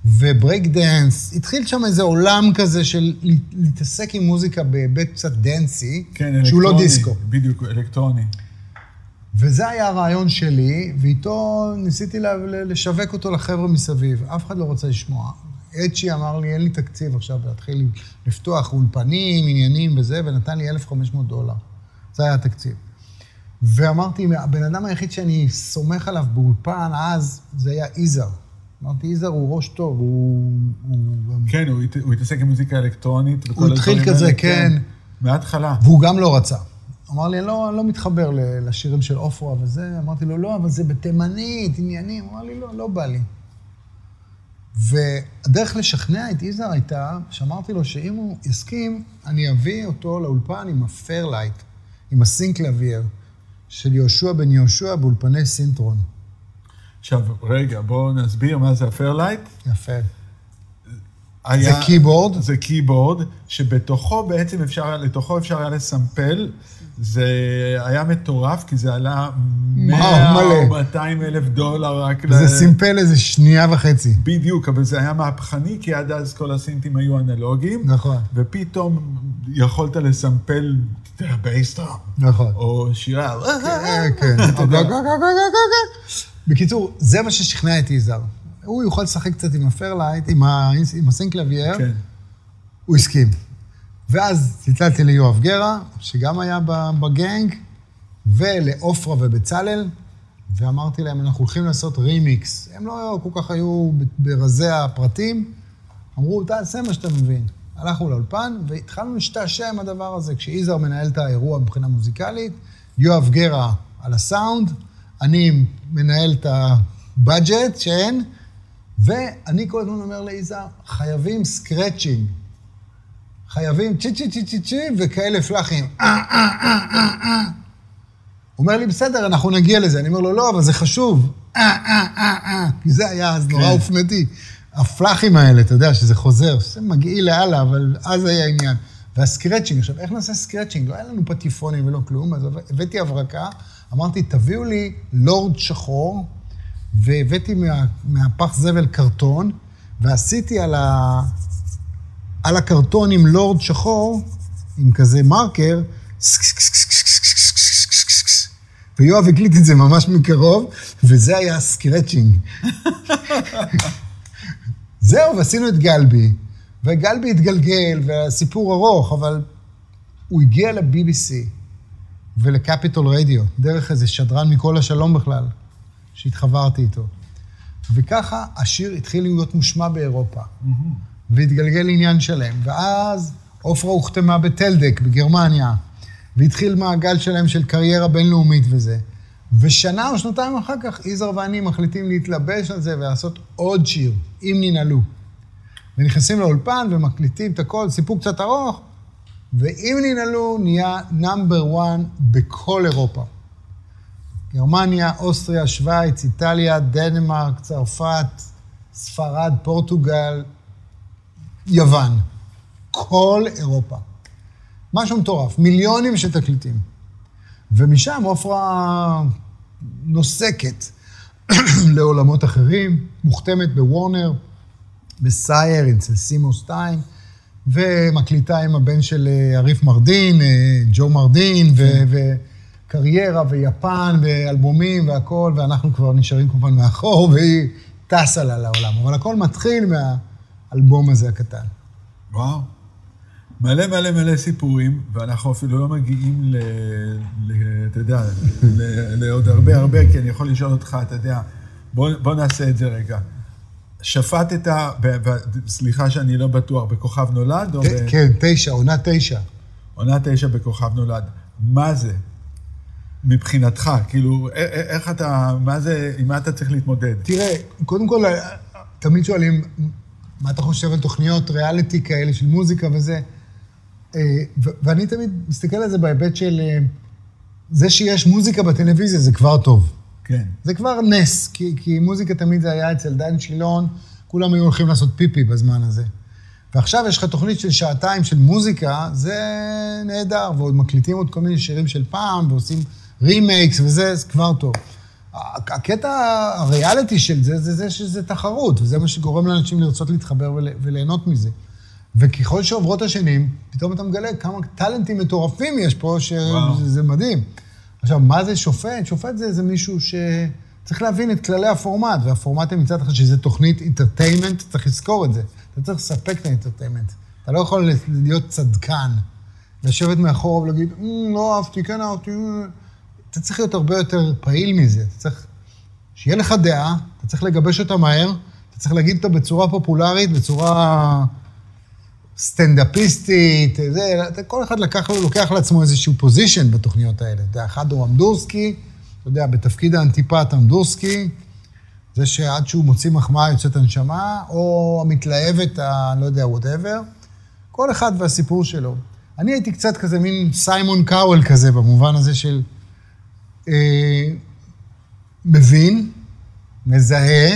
Speaker 2: וברייק דנס. התחיל שם איזה עולם כזה של להתעסק עם מוזיקה בהיבט קצת dancy,
Speaker 1: כן, אלקטרוני.
Speaker 2: שהוא לא דיסקו.
Speaker 1: בדיוק, אלקטרוני.
Speaker 2: וזה היה הרעיון שלי, ואיתו ניסיתי לשווק אותו לחבר'ה מסביב. אף אחד לא רוצה לשמוע. אצ'י אמר לי, אין לי תקציב עכשיו להתחיל לפתוח אולפנים, עניינים וזה, ונתן לי 1,500 דולר. זה היה התקציב. ואמרתי, הבן אדם היחיד שאני סומך עליו באולפן אז, זה היה יזהר. אמרתי, יזהר הוא ראש טוב, הוא... הוא...
Speaker 1: כן, הוא הת- הוא התעסק עם מוזיקה אלקטרונית וכל
Speaker 2: הוא התחיל
Speaker 1: הדברים
Speaker 2: כזה,
Speaker 1: האלה,
Speaker 2: כן.
Speaker 1: מההתחלה.
Speaker 2: והוא גם לא רצה. אמר לי, לא, אני לא מתחבר לשירים של עופרה וזה. אמרתי לו, לא, אבל זה בתימנית, עניינים. הוא אמר לי, לא, לא בא לי. והדרך לשכנע את יזהר הייתה, שאמרתי לו שאם הוא יסכים, אני אביא אותו לאולפן עם הפיירלייט, עם הסינקלביר של יהושע בן יהושע באולפני סינטרון.
Speaker 1: עכשיו, רגע, בואו נסביר מה זה הפיירלייט.
Speaker 2: יפה.
Speaker 1: היה-
Speaker 2: זה keyboard?
Speaker 1: זה keyboard, שבתוכו בעצם אפשר, לתוכו אפשר היה לסמפל. זה היה מטורף, כי זה עלה 100
Speaker 2: מלא.
Speaker 1: או 200 אלף דולר רק
Speaker 2: וזה סימפל איזה שנייה וחצי.
Speaker 1: בדיוק, אבל זה היה מהפכני, כי עד אז כל הסינטים היו אנלוגיים.
Speaker 2: נכון.
Speaker 1: ופתאום יכולת לסמפל אתה יודע, bass drum,
Speaker 2: נכון.
Speaker 1: או שירה.
Speaker 2: כן, כן. בקיצור, זה מה ששכנע את יזהר. הוא יוכל לשחק קצת עם ה Fairlight, עם ה- עם ה Synclavier.
Speaker 1: כן.
Speaker 2: הוא הסכים. ואז צלצלתי ליואב גרה, שגם היה בגנג, ולעופרה ובצלאל, ואמרתי להם, אנחנו הולכים לעשות רימיקס. הם לא כל כך היו ברזי הפרטים, אמרו, תעשה מה שאתה מבין. הלכנו לאולפן, והתחלנו להשתעשע עם הדבר הזה. כשיזהר מנהל את האירוע מבחינה מוזיקלית, יואב גרה על הסאונד, אני מנהל את הבאג'ט שאין, ואני כל הזמן אומר ליזהר, חייבים scratching. חייבים צ'י צ'י צ'י צ'י צ'י וכאלה פלאחים. אה, אה, אה, אה, אה. הוא אומר לי, בסדר, אנחנו נגיע לזה. אני אומר לו, לא, אבל זה חשוב. אה, אה, אה, אה. כי זה היה אז נורא
Speaker 1: כן.
Speaker 2: אופנתי. הפלאחים האלה, אתה יודע, שזה חוזר, שזה מגעיל לאללה, אבל אז היה עניין. וה scratching, עכשיו, איך נעשה scratching? לא היה לנו פטיפונים ולא כלום, אז הבאתי הברקה, אמרתי, תביאו לי לורד שחור, והבאתי מה, מהפח זבל קרטון, ועשיתי על, ה, על הקרטון עם לורד שחור, עם כזה מרקר, ויואב הקליט את זה ממש מקרוב, וזה היה הסקרצ'ינג. <laughs> זהו, ועשינו את גלבי, וגלבי התגלגל, והסיפור ארוך, אבל הוא הגיע ל-BBC ולקפיטול רדיו, דרך איזה שדרן מכל השלום בכלל, שהתחברתי איתו. וככה השיר התחיל להיות מושמע באירופה, והתגלגל עניין שלם. ואז עופרה הוחתמה בטלדק בגרמניה, והתחיל מעגל שלם של קריירה בינלאומית וזה. ושנה או שנתיים אחר כך, יזהר ואני מחליטים להתלבש על זה ולעשות עוד שיר, אם ננעלו. ונכנסים לאולפן ומקליטים את הכל, סיפור קצת ארוך, ואם ננעלו, נהיה נאמבר 1 בכל אירופה. גרמניה, אוסטריה, שווייץ, איטליה, דנמרק, צרפת, ספרד, פורטוגל, יוון. כל אירופה. משהו מטורף, מיליונים של תקליטים. ומשם עופרה נוסקת <clears throat> לעולמות אחרים, מוחתמת בוורנר, בסייר, אצל סימו סטיין, ומקליטה עם הבן של אה, עריף מרדין, אה, ג'ו מרדין, ו- וקריירה, ויפן, ואלבומים והכול, ואנחנו כבר נשארים כמובן מאחור, והיא טסה לה לעולם. אבל הכל מתחיל מהאלבום הזה הקטן.
Speaker 1: וואו. מלא מלא מלא סיפורים, ואנחנו אפילו לא מגיעים ל... ל אתה יודע, ל, לעוד הרבה הרבה, כי אני יכול לשאול אותך, אתה יודע, בוא, בוא נעשה את זה רגע. שפטת, ב, ב, סליחה שאני לא בטוח, בכוכב נולד? או
Speaker 2: ת-
Speaker 1: ב...
Speaker 2: כן, תשע, עונה תשע.
Speaker 1: עונה תשע בכוכב נולד. מה זה? מבחינתך? כאילו, איך אתה, מה זה, עם מה אתה צריך להתמודד?
Speaker 2: תראה, קודם כל, תמיד שואלים, מה אתה חושב על תוכניות ריאליטי כאלה של מוזיקה וזה? אה, ואני תמיד מסתכל על זה בהיבט של אה, זה שיש מוזיקה בטלוויזיה זה כבר טוב.
Speaker 1: כן.
Speaker 2: זה כבר נס, כי, כי מוזיקה תמיד זה היה אצל דן שילון, כולם היו הולכים לעשות פיפי בזמן הזה. ועכשיו יש לך תוכנית של שעתיים של מוזיקה, זה נהדר, ועוד מקליטים עוד כל מיני שירים של פעם, ועושים remakes וזה, זה כבר טוב. הקטע הריאליטי של זה, זה זה שזה תחרות, וזה מה שגורם לאנשים לרצות להתחבר ול, וליהנות מזה. וככל שעוברות השנים, פתאום אתה מגלה כמה טאלנטים מטורפים יש פה. שזה זה מדהים. עכשיו, מה זה שופט? שופט זה איזה מישהו שצריך להבין את כללי הפורמט, והפורמט הם מצד אחד שזה תוכנית אינטרטיימנט, צריך לזכור את זה. אתה צריך לספק את האינטרטיימנט. אתה לא יכול להיות צדקן, לשבת מאחורה ולהגיד, "אמ, לא אהבתי, כן אהבתי. אמ." אתה צריך להיות הרבה יותר פעיל מזה. אתה צריך שיהיה לך דעה, אתה צריך לגבש אותה מהר, אתה צריך להגיד אותה בצורה פופולרית, בצורה סטנדאפיסטית, זה, אתה- כל אחד לקח, לו- לוקח לעצמו איזשהו position בתוכניות האלה. אתה יודע, אחד הוא אמדורסקי, אתה יודע, בתפקיד האנטיפת אמדורסקי, זה שעד שהוא מוציא מחמאה יוצאת הנשמה, או המתלהבת, ה... לא יודע, whatever. כל אחד והסיפור שלו. אני הייתי קצת כזה מין סיימון קאוול כזה, במובן הזה של אה, מבין, מזהה,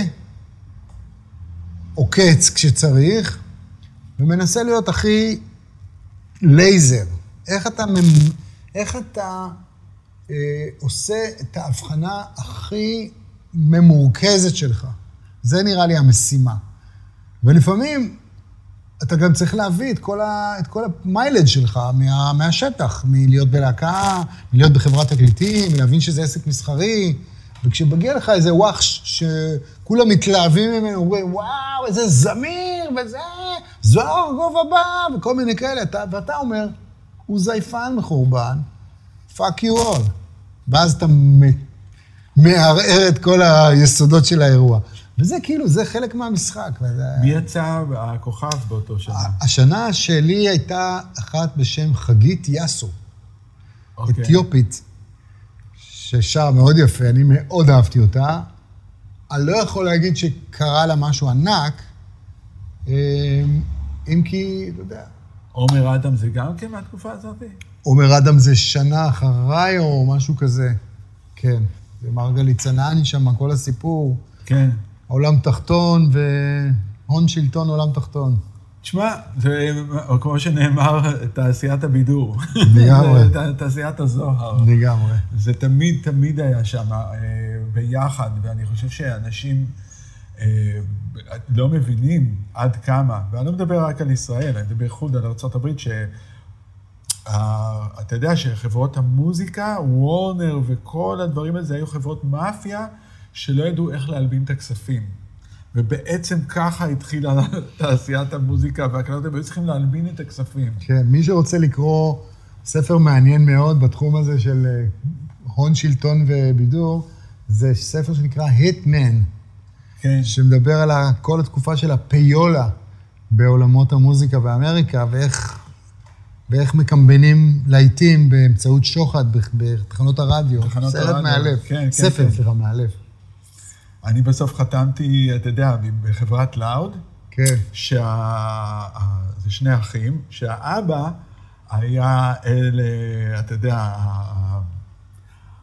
Speaker 2: עוקץ כשצריך, ומנסה להיות הכי לייזר. איך אתה, ממ- איך אתה אה, עושה את ההבחנה הכי ממורכזת שלך. זה נראה לי המשימה. ולפעמים אתה גם צריך להביא את כל, ה, את כל המיילג' שלך מה, מהשטח, מלהיות בלהקה, מלהיות בחברת תקליטים, מלהבין שזה עסק מסחרי. וכשמגיע לך איזה וואחש שכולם מתלהבים ממנו, אומרים, וואו, איזה זמיר, וזה, זוהר גובה בא, וכל מיני כאלה, אתה, ואתה אומר, הוא זייפן מחורבן, fuck you all. ואז אתה מערער את כל היסודות של האירוע. וזה כאילו, זה חלק מהמשחק. וזה...
Speaker 1: מי יצא הכוכב באותו שנה?
Speaker 2: השנה שלי הייתה אחת בשם חגית יאסו,
Speaker 1: אוקיי.
Speaker 2: אתיופית, ששרה מאוד יפה, אני מאוד אהבתי אותה. אני לא יכול להגיד שקרה לה משהו ענק, אה, אם כי, אתה יודע,
Speaker 1: עומר אדם זה גם כן מהתקופה הזאת?
Speaker 2: עומר אדם זה שנה אחריי או משהו כזה. כן, ומרגלית צנעני שם, כל הסיפור.
Speaker 1: כן.
Speaker 2: עולם תחתון והון שלטון עולם תחתון.
Speaker 1: תשמע, זה כמו שנאמר, תעשיית הבידור.
Speaker 2: לגמרי. <laughs>
Speaker 1: תעשיית הזוהר.
Speaker 2: לגמרי.
Speaker 1: זה תמיד, תמיד היה שם אה, ביחד, ואני חושב שאנשים אה, לא מבינים עד כמה, ואני לא מדבר רק על ישראל, אני מדבר בייחוד על ארה"ב, ש... אתה יודע שחברות המוזיקה, וורנר וכל הדברים האלה, זה היו חברות מאפיה שלא ידעו איך להלבין את הכספים. ובעצם ככה התחילה <laughs> תעשיית המוזיקה והקלטות, הם היו צריכים להלבין את הכספים.
Speaker 2: כן, מי שרוצה לקרוא ספר מעניין מאוד בתחום הזה של אה, הון, שלטון ובידור, זה ספר שנקרא היטמן,
Speaker 1: כן.
Speaker 2: שמדבר על כל התקופה של הפיולה בעולמות המוזיקה באמריקה, ואיך, ואיך מקמבנים להיטים באמצעות שוחד בתחנות הרדיו.
Speaker 1: בתחנות
Speaker 2: סרט
Speaker 1: הרדיו,
Speaker 2: מאלף.
Speaker 1: כן, כן,
Speaker 2: ספר,
Speaker 1: כן.
Speaker 2: סליחה, מאלף.
Speaker 1: אני בסוף חתמתי, אתה יודע, בחברת לאוד,
Speaker 2: כן.
Speaker 1: שה... זה שני אחים, שהאבא היה אל, אה, אתה יודע,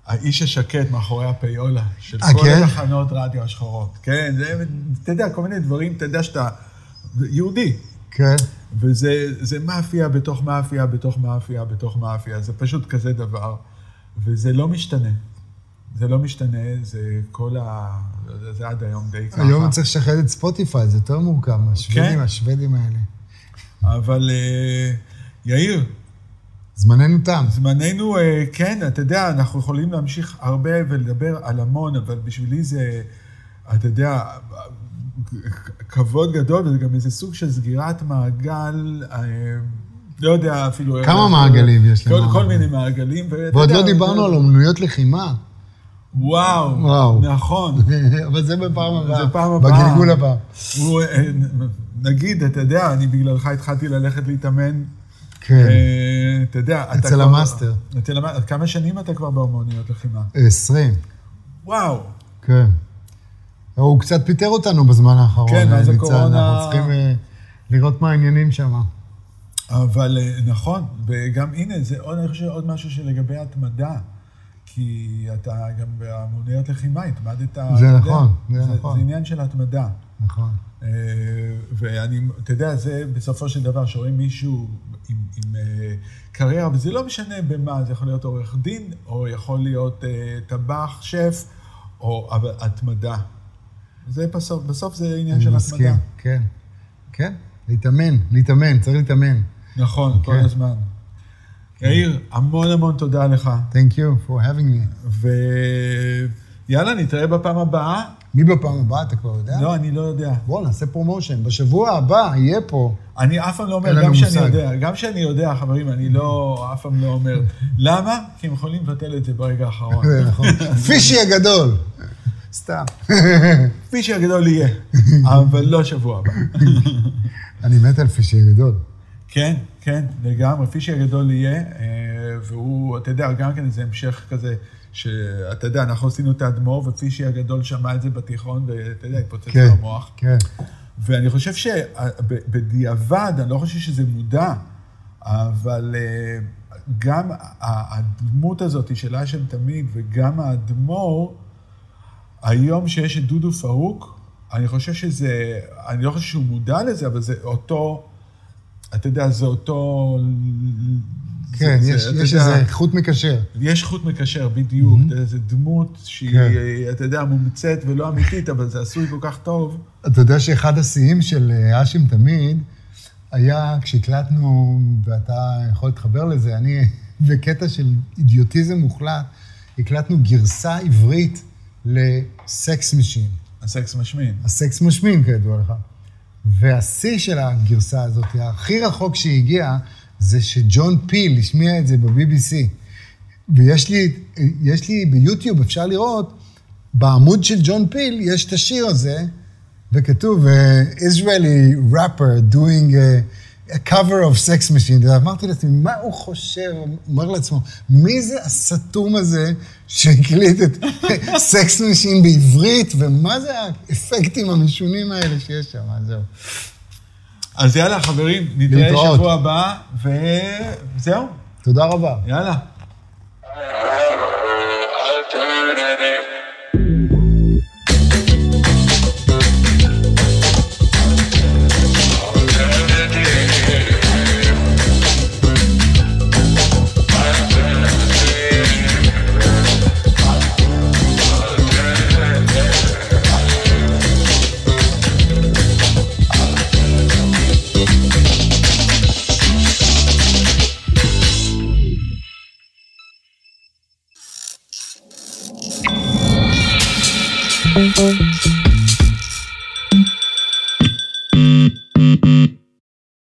Speaker 1: האיש השקט מאחורי הפיולה של
Speaker 2: אה,
Speaker 1: כל
Speaker 2: כן?
Speaker 1: התחנות רדיו השחורות. כן, זה, אתה יודע, כל מיני דברים, אתה יודע שאתה יהודי.
Speaker 2: כן.
Speaker 1: וזה זה מאפיה בתוך מאפיה, בתוך מאפיה, בתוך מאפיה, זה פשוט כזה דבר, וזה לא משתנה. זה לא משתנה, זה כל ה... זה עד היום די ככה.
Speaker 2: היום צריך לשחרר את ספוטיפיי, זה יותר מורכב, השוודים,
Speaker 1: כן.
Speaker 2: השוודים האלה.
Speaker 1: אבל אה, יאיר,
Speaker 2: זמננו תם.
Speaker 1: זמננו, אה, כן, אתה יודע, אנחנו יכולים להמשיך הרבה ולדבר על המון, אבל בשבילי זה, אתה יודע, כבוד גדול, וזה גם איזה סוג של סגירת מעגל, אה, לא יודע אפילו...
Speaker 2: כמה מעגלים יש לנו?
Speaker 1: כל מיני מעגלים.
Speaker 2: ועוד לא דיברנו על אומנויות לחימה,
Speaker 1: וואו,
Speaker 2: וואו.
Speaker 1: נכון. <laughs>
Speaker 2: אבל זה בפעם הבאה.
Speaker 1: זה פעם הבאה.
Speaker 2: בגלגול הבא.
Speaker 1: הוא, אה, נגיד, אתה יודע, אני בגללך התחלתי ללכת להתאמן
Speaker 2: כן.
Speaker 1: אה, אתה יודע, אתה
Speaker 2: אצל
Speaker 1: כבר-
Speaker 2: המאסטר.
Speaker 1: אצל המאסטר. כמה שנים אתה כבר באומנויות לחימה?
Speaker 2: 20,
Speaker 1: וואו.
Speaker 2: כן. הוא קצת פיטר אותנו בזמן האחרון.
Speaker 1: כן, מאז
Speaker 2: אה.
Speaker 1: הקורונה-
Speaker 2: אנחנו צריכים לראות מה העניינים שם.
Speaker 1: אבל נכון, וגם הנה, זה עוד, אני חושב עוד משהו שלגבי התמדה. כי אתה גם באמנויות לחימה התמדת.
Speaker 2: זה
Speaker 1: יודע,
Speaker 2: נכון, זה נכון.
Speaker 1: זה עניין של התמדה.
Speaker 2: נכון.
Speaker 1: אה, ואני, אתה יודע, זה בסופו של דבר, שרואים מישהו עם, עם אה, קריירה, וזה לא משנה במה, זה יכול להיות עורך דין, או יכול להיות אה, טבח, שף, או אבל התמדה. זה בסוף, בסוף זה עניין של
Speaker 2: אני
Speaker 1: התמדה.
Speaker 2: מסכים, כן. כן, להתאמן, להתאמן, צריך להתאמן.
Speaker 1: נכון, כל
Speaker 2: כן.
Speaker 1: הזמן. יאיר, המון המון תודה לך,
Speaker 2: Thank you for having me.
Speaker 1: ויאללה, נתראה בפעם הבאה.
Speaker 2: מי בפעם הבאה, אתה כבר יודע?
Speaker 1: לא, אני לא יודע.
Speaker 2: בוא, נעשה promotion. בשבוע הבא יהיה פה.
Speaker 1: אני אף פעם לא אומר, גם שאני. יודע, גם שאני יודע, חברים, אני לא, אף פעם לא אומר. למה? כי הם יכולים לבטל את זה ברגע האחרון. <laughs>
Speaker 2: נכון. פישי הגדול. סתם.
Speaker 1: כפי שהגדול יהיה, אבל לא שבוע הבא. <laughs>
Speaker 2: אני מת על פישי הגדול.
Speaker 1: כן, כן, לגמרי, כפי שהגדול יהיה, אה, והוא, אתה יודע, גם כן איזה המשך כזה, שאתה יודע, אנחנו עשינו את האדמו"ר, ופישי הגדול שמע את זה בתיכון, ואתה יודע, התפוצץ
Speaker 2: כן,
Speaker 1: לו המוח.
Speaker 2: כן.
Speaker 1: ואני חושב שבדיעבד, אני לא חושב שזה מודע, אבל אה, גם הדמות הזאת של האשם תמיד, וגם האדמו"ר, היום שיש את דודו פרוק, אני חושב שזה, אני לא חושב שהוא מודע לזה, אבל זה אותו, אתה יודע, זה אותו...
Speaker 2: כן,
Speaker 1: זה-
Speaker 2: יש
Speaker 1: זה,
Speaker 2: יש
Speaker 1: יודע,
Speaker 2: איזה חוט מקשר.
Speaker 1: יש חוט מקשר, בדיוק. יודע, זו דמות שהיא,
Speaker 2: כן.
Speaker 1: אתה יודע, מומצאת ולא אמיתית, אבל זה עשוי כל כך טוב.
Speaker 2: אתה יודע שאחד השיאים של אה, האשם תמיד היה כשהקלטנו, ואתה יכול להתחבר לזה, אני <laughs> בקטע של אידיוטיזם מוחלט, הקלטנו גרסה עברית ל sex machine.
Speaker 1: הסקס משמין.
Speaker 2: הסקס משמין, כידוע לך. והשיא של הגרסה הזאת, הכי רחוק שהיא הגיעה, זה שג'ון פיל השמיע את זה ב-BBC. ויש לי, לי ביוטיוב, אפשר לראות, בעמוד של ג'ון פיל יש את השיר הזה, וכתוב, uh, Israeli rapper doing a, a cover of sex machine. ואמרתי לעצמי, מה הוא חושב? אומר לעצמו, מי זה הסתום הזה שהקליט את sex machine בעברית, ומה זה האפקטים המשונים האלה שיש שם? אז זהו.
Speaker 1: אז יאללה, חברים, נתראה
Speaker 2: להתראות.
Speaker 1: שבוע הבא, וזהו,
Speaker 2: תודה רבה.
Speaker 1: יאללה.
Speaker 3: Alternative.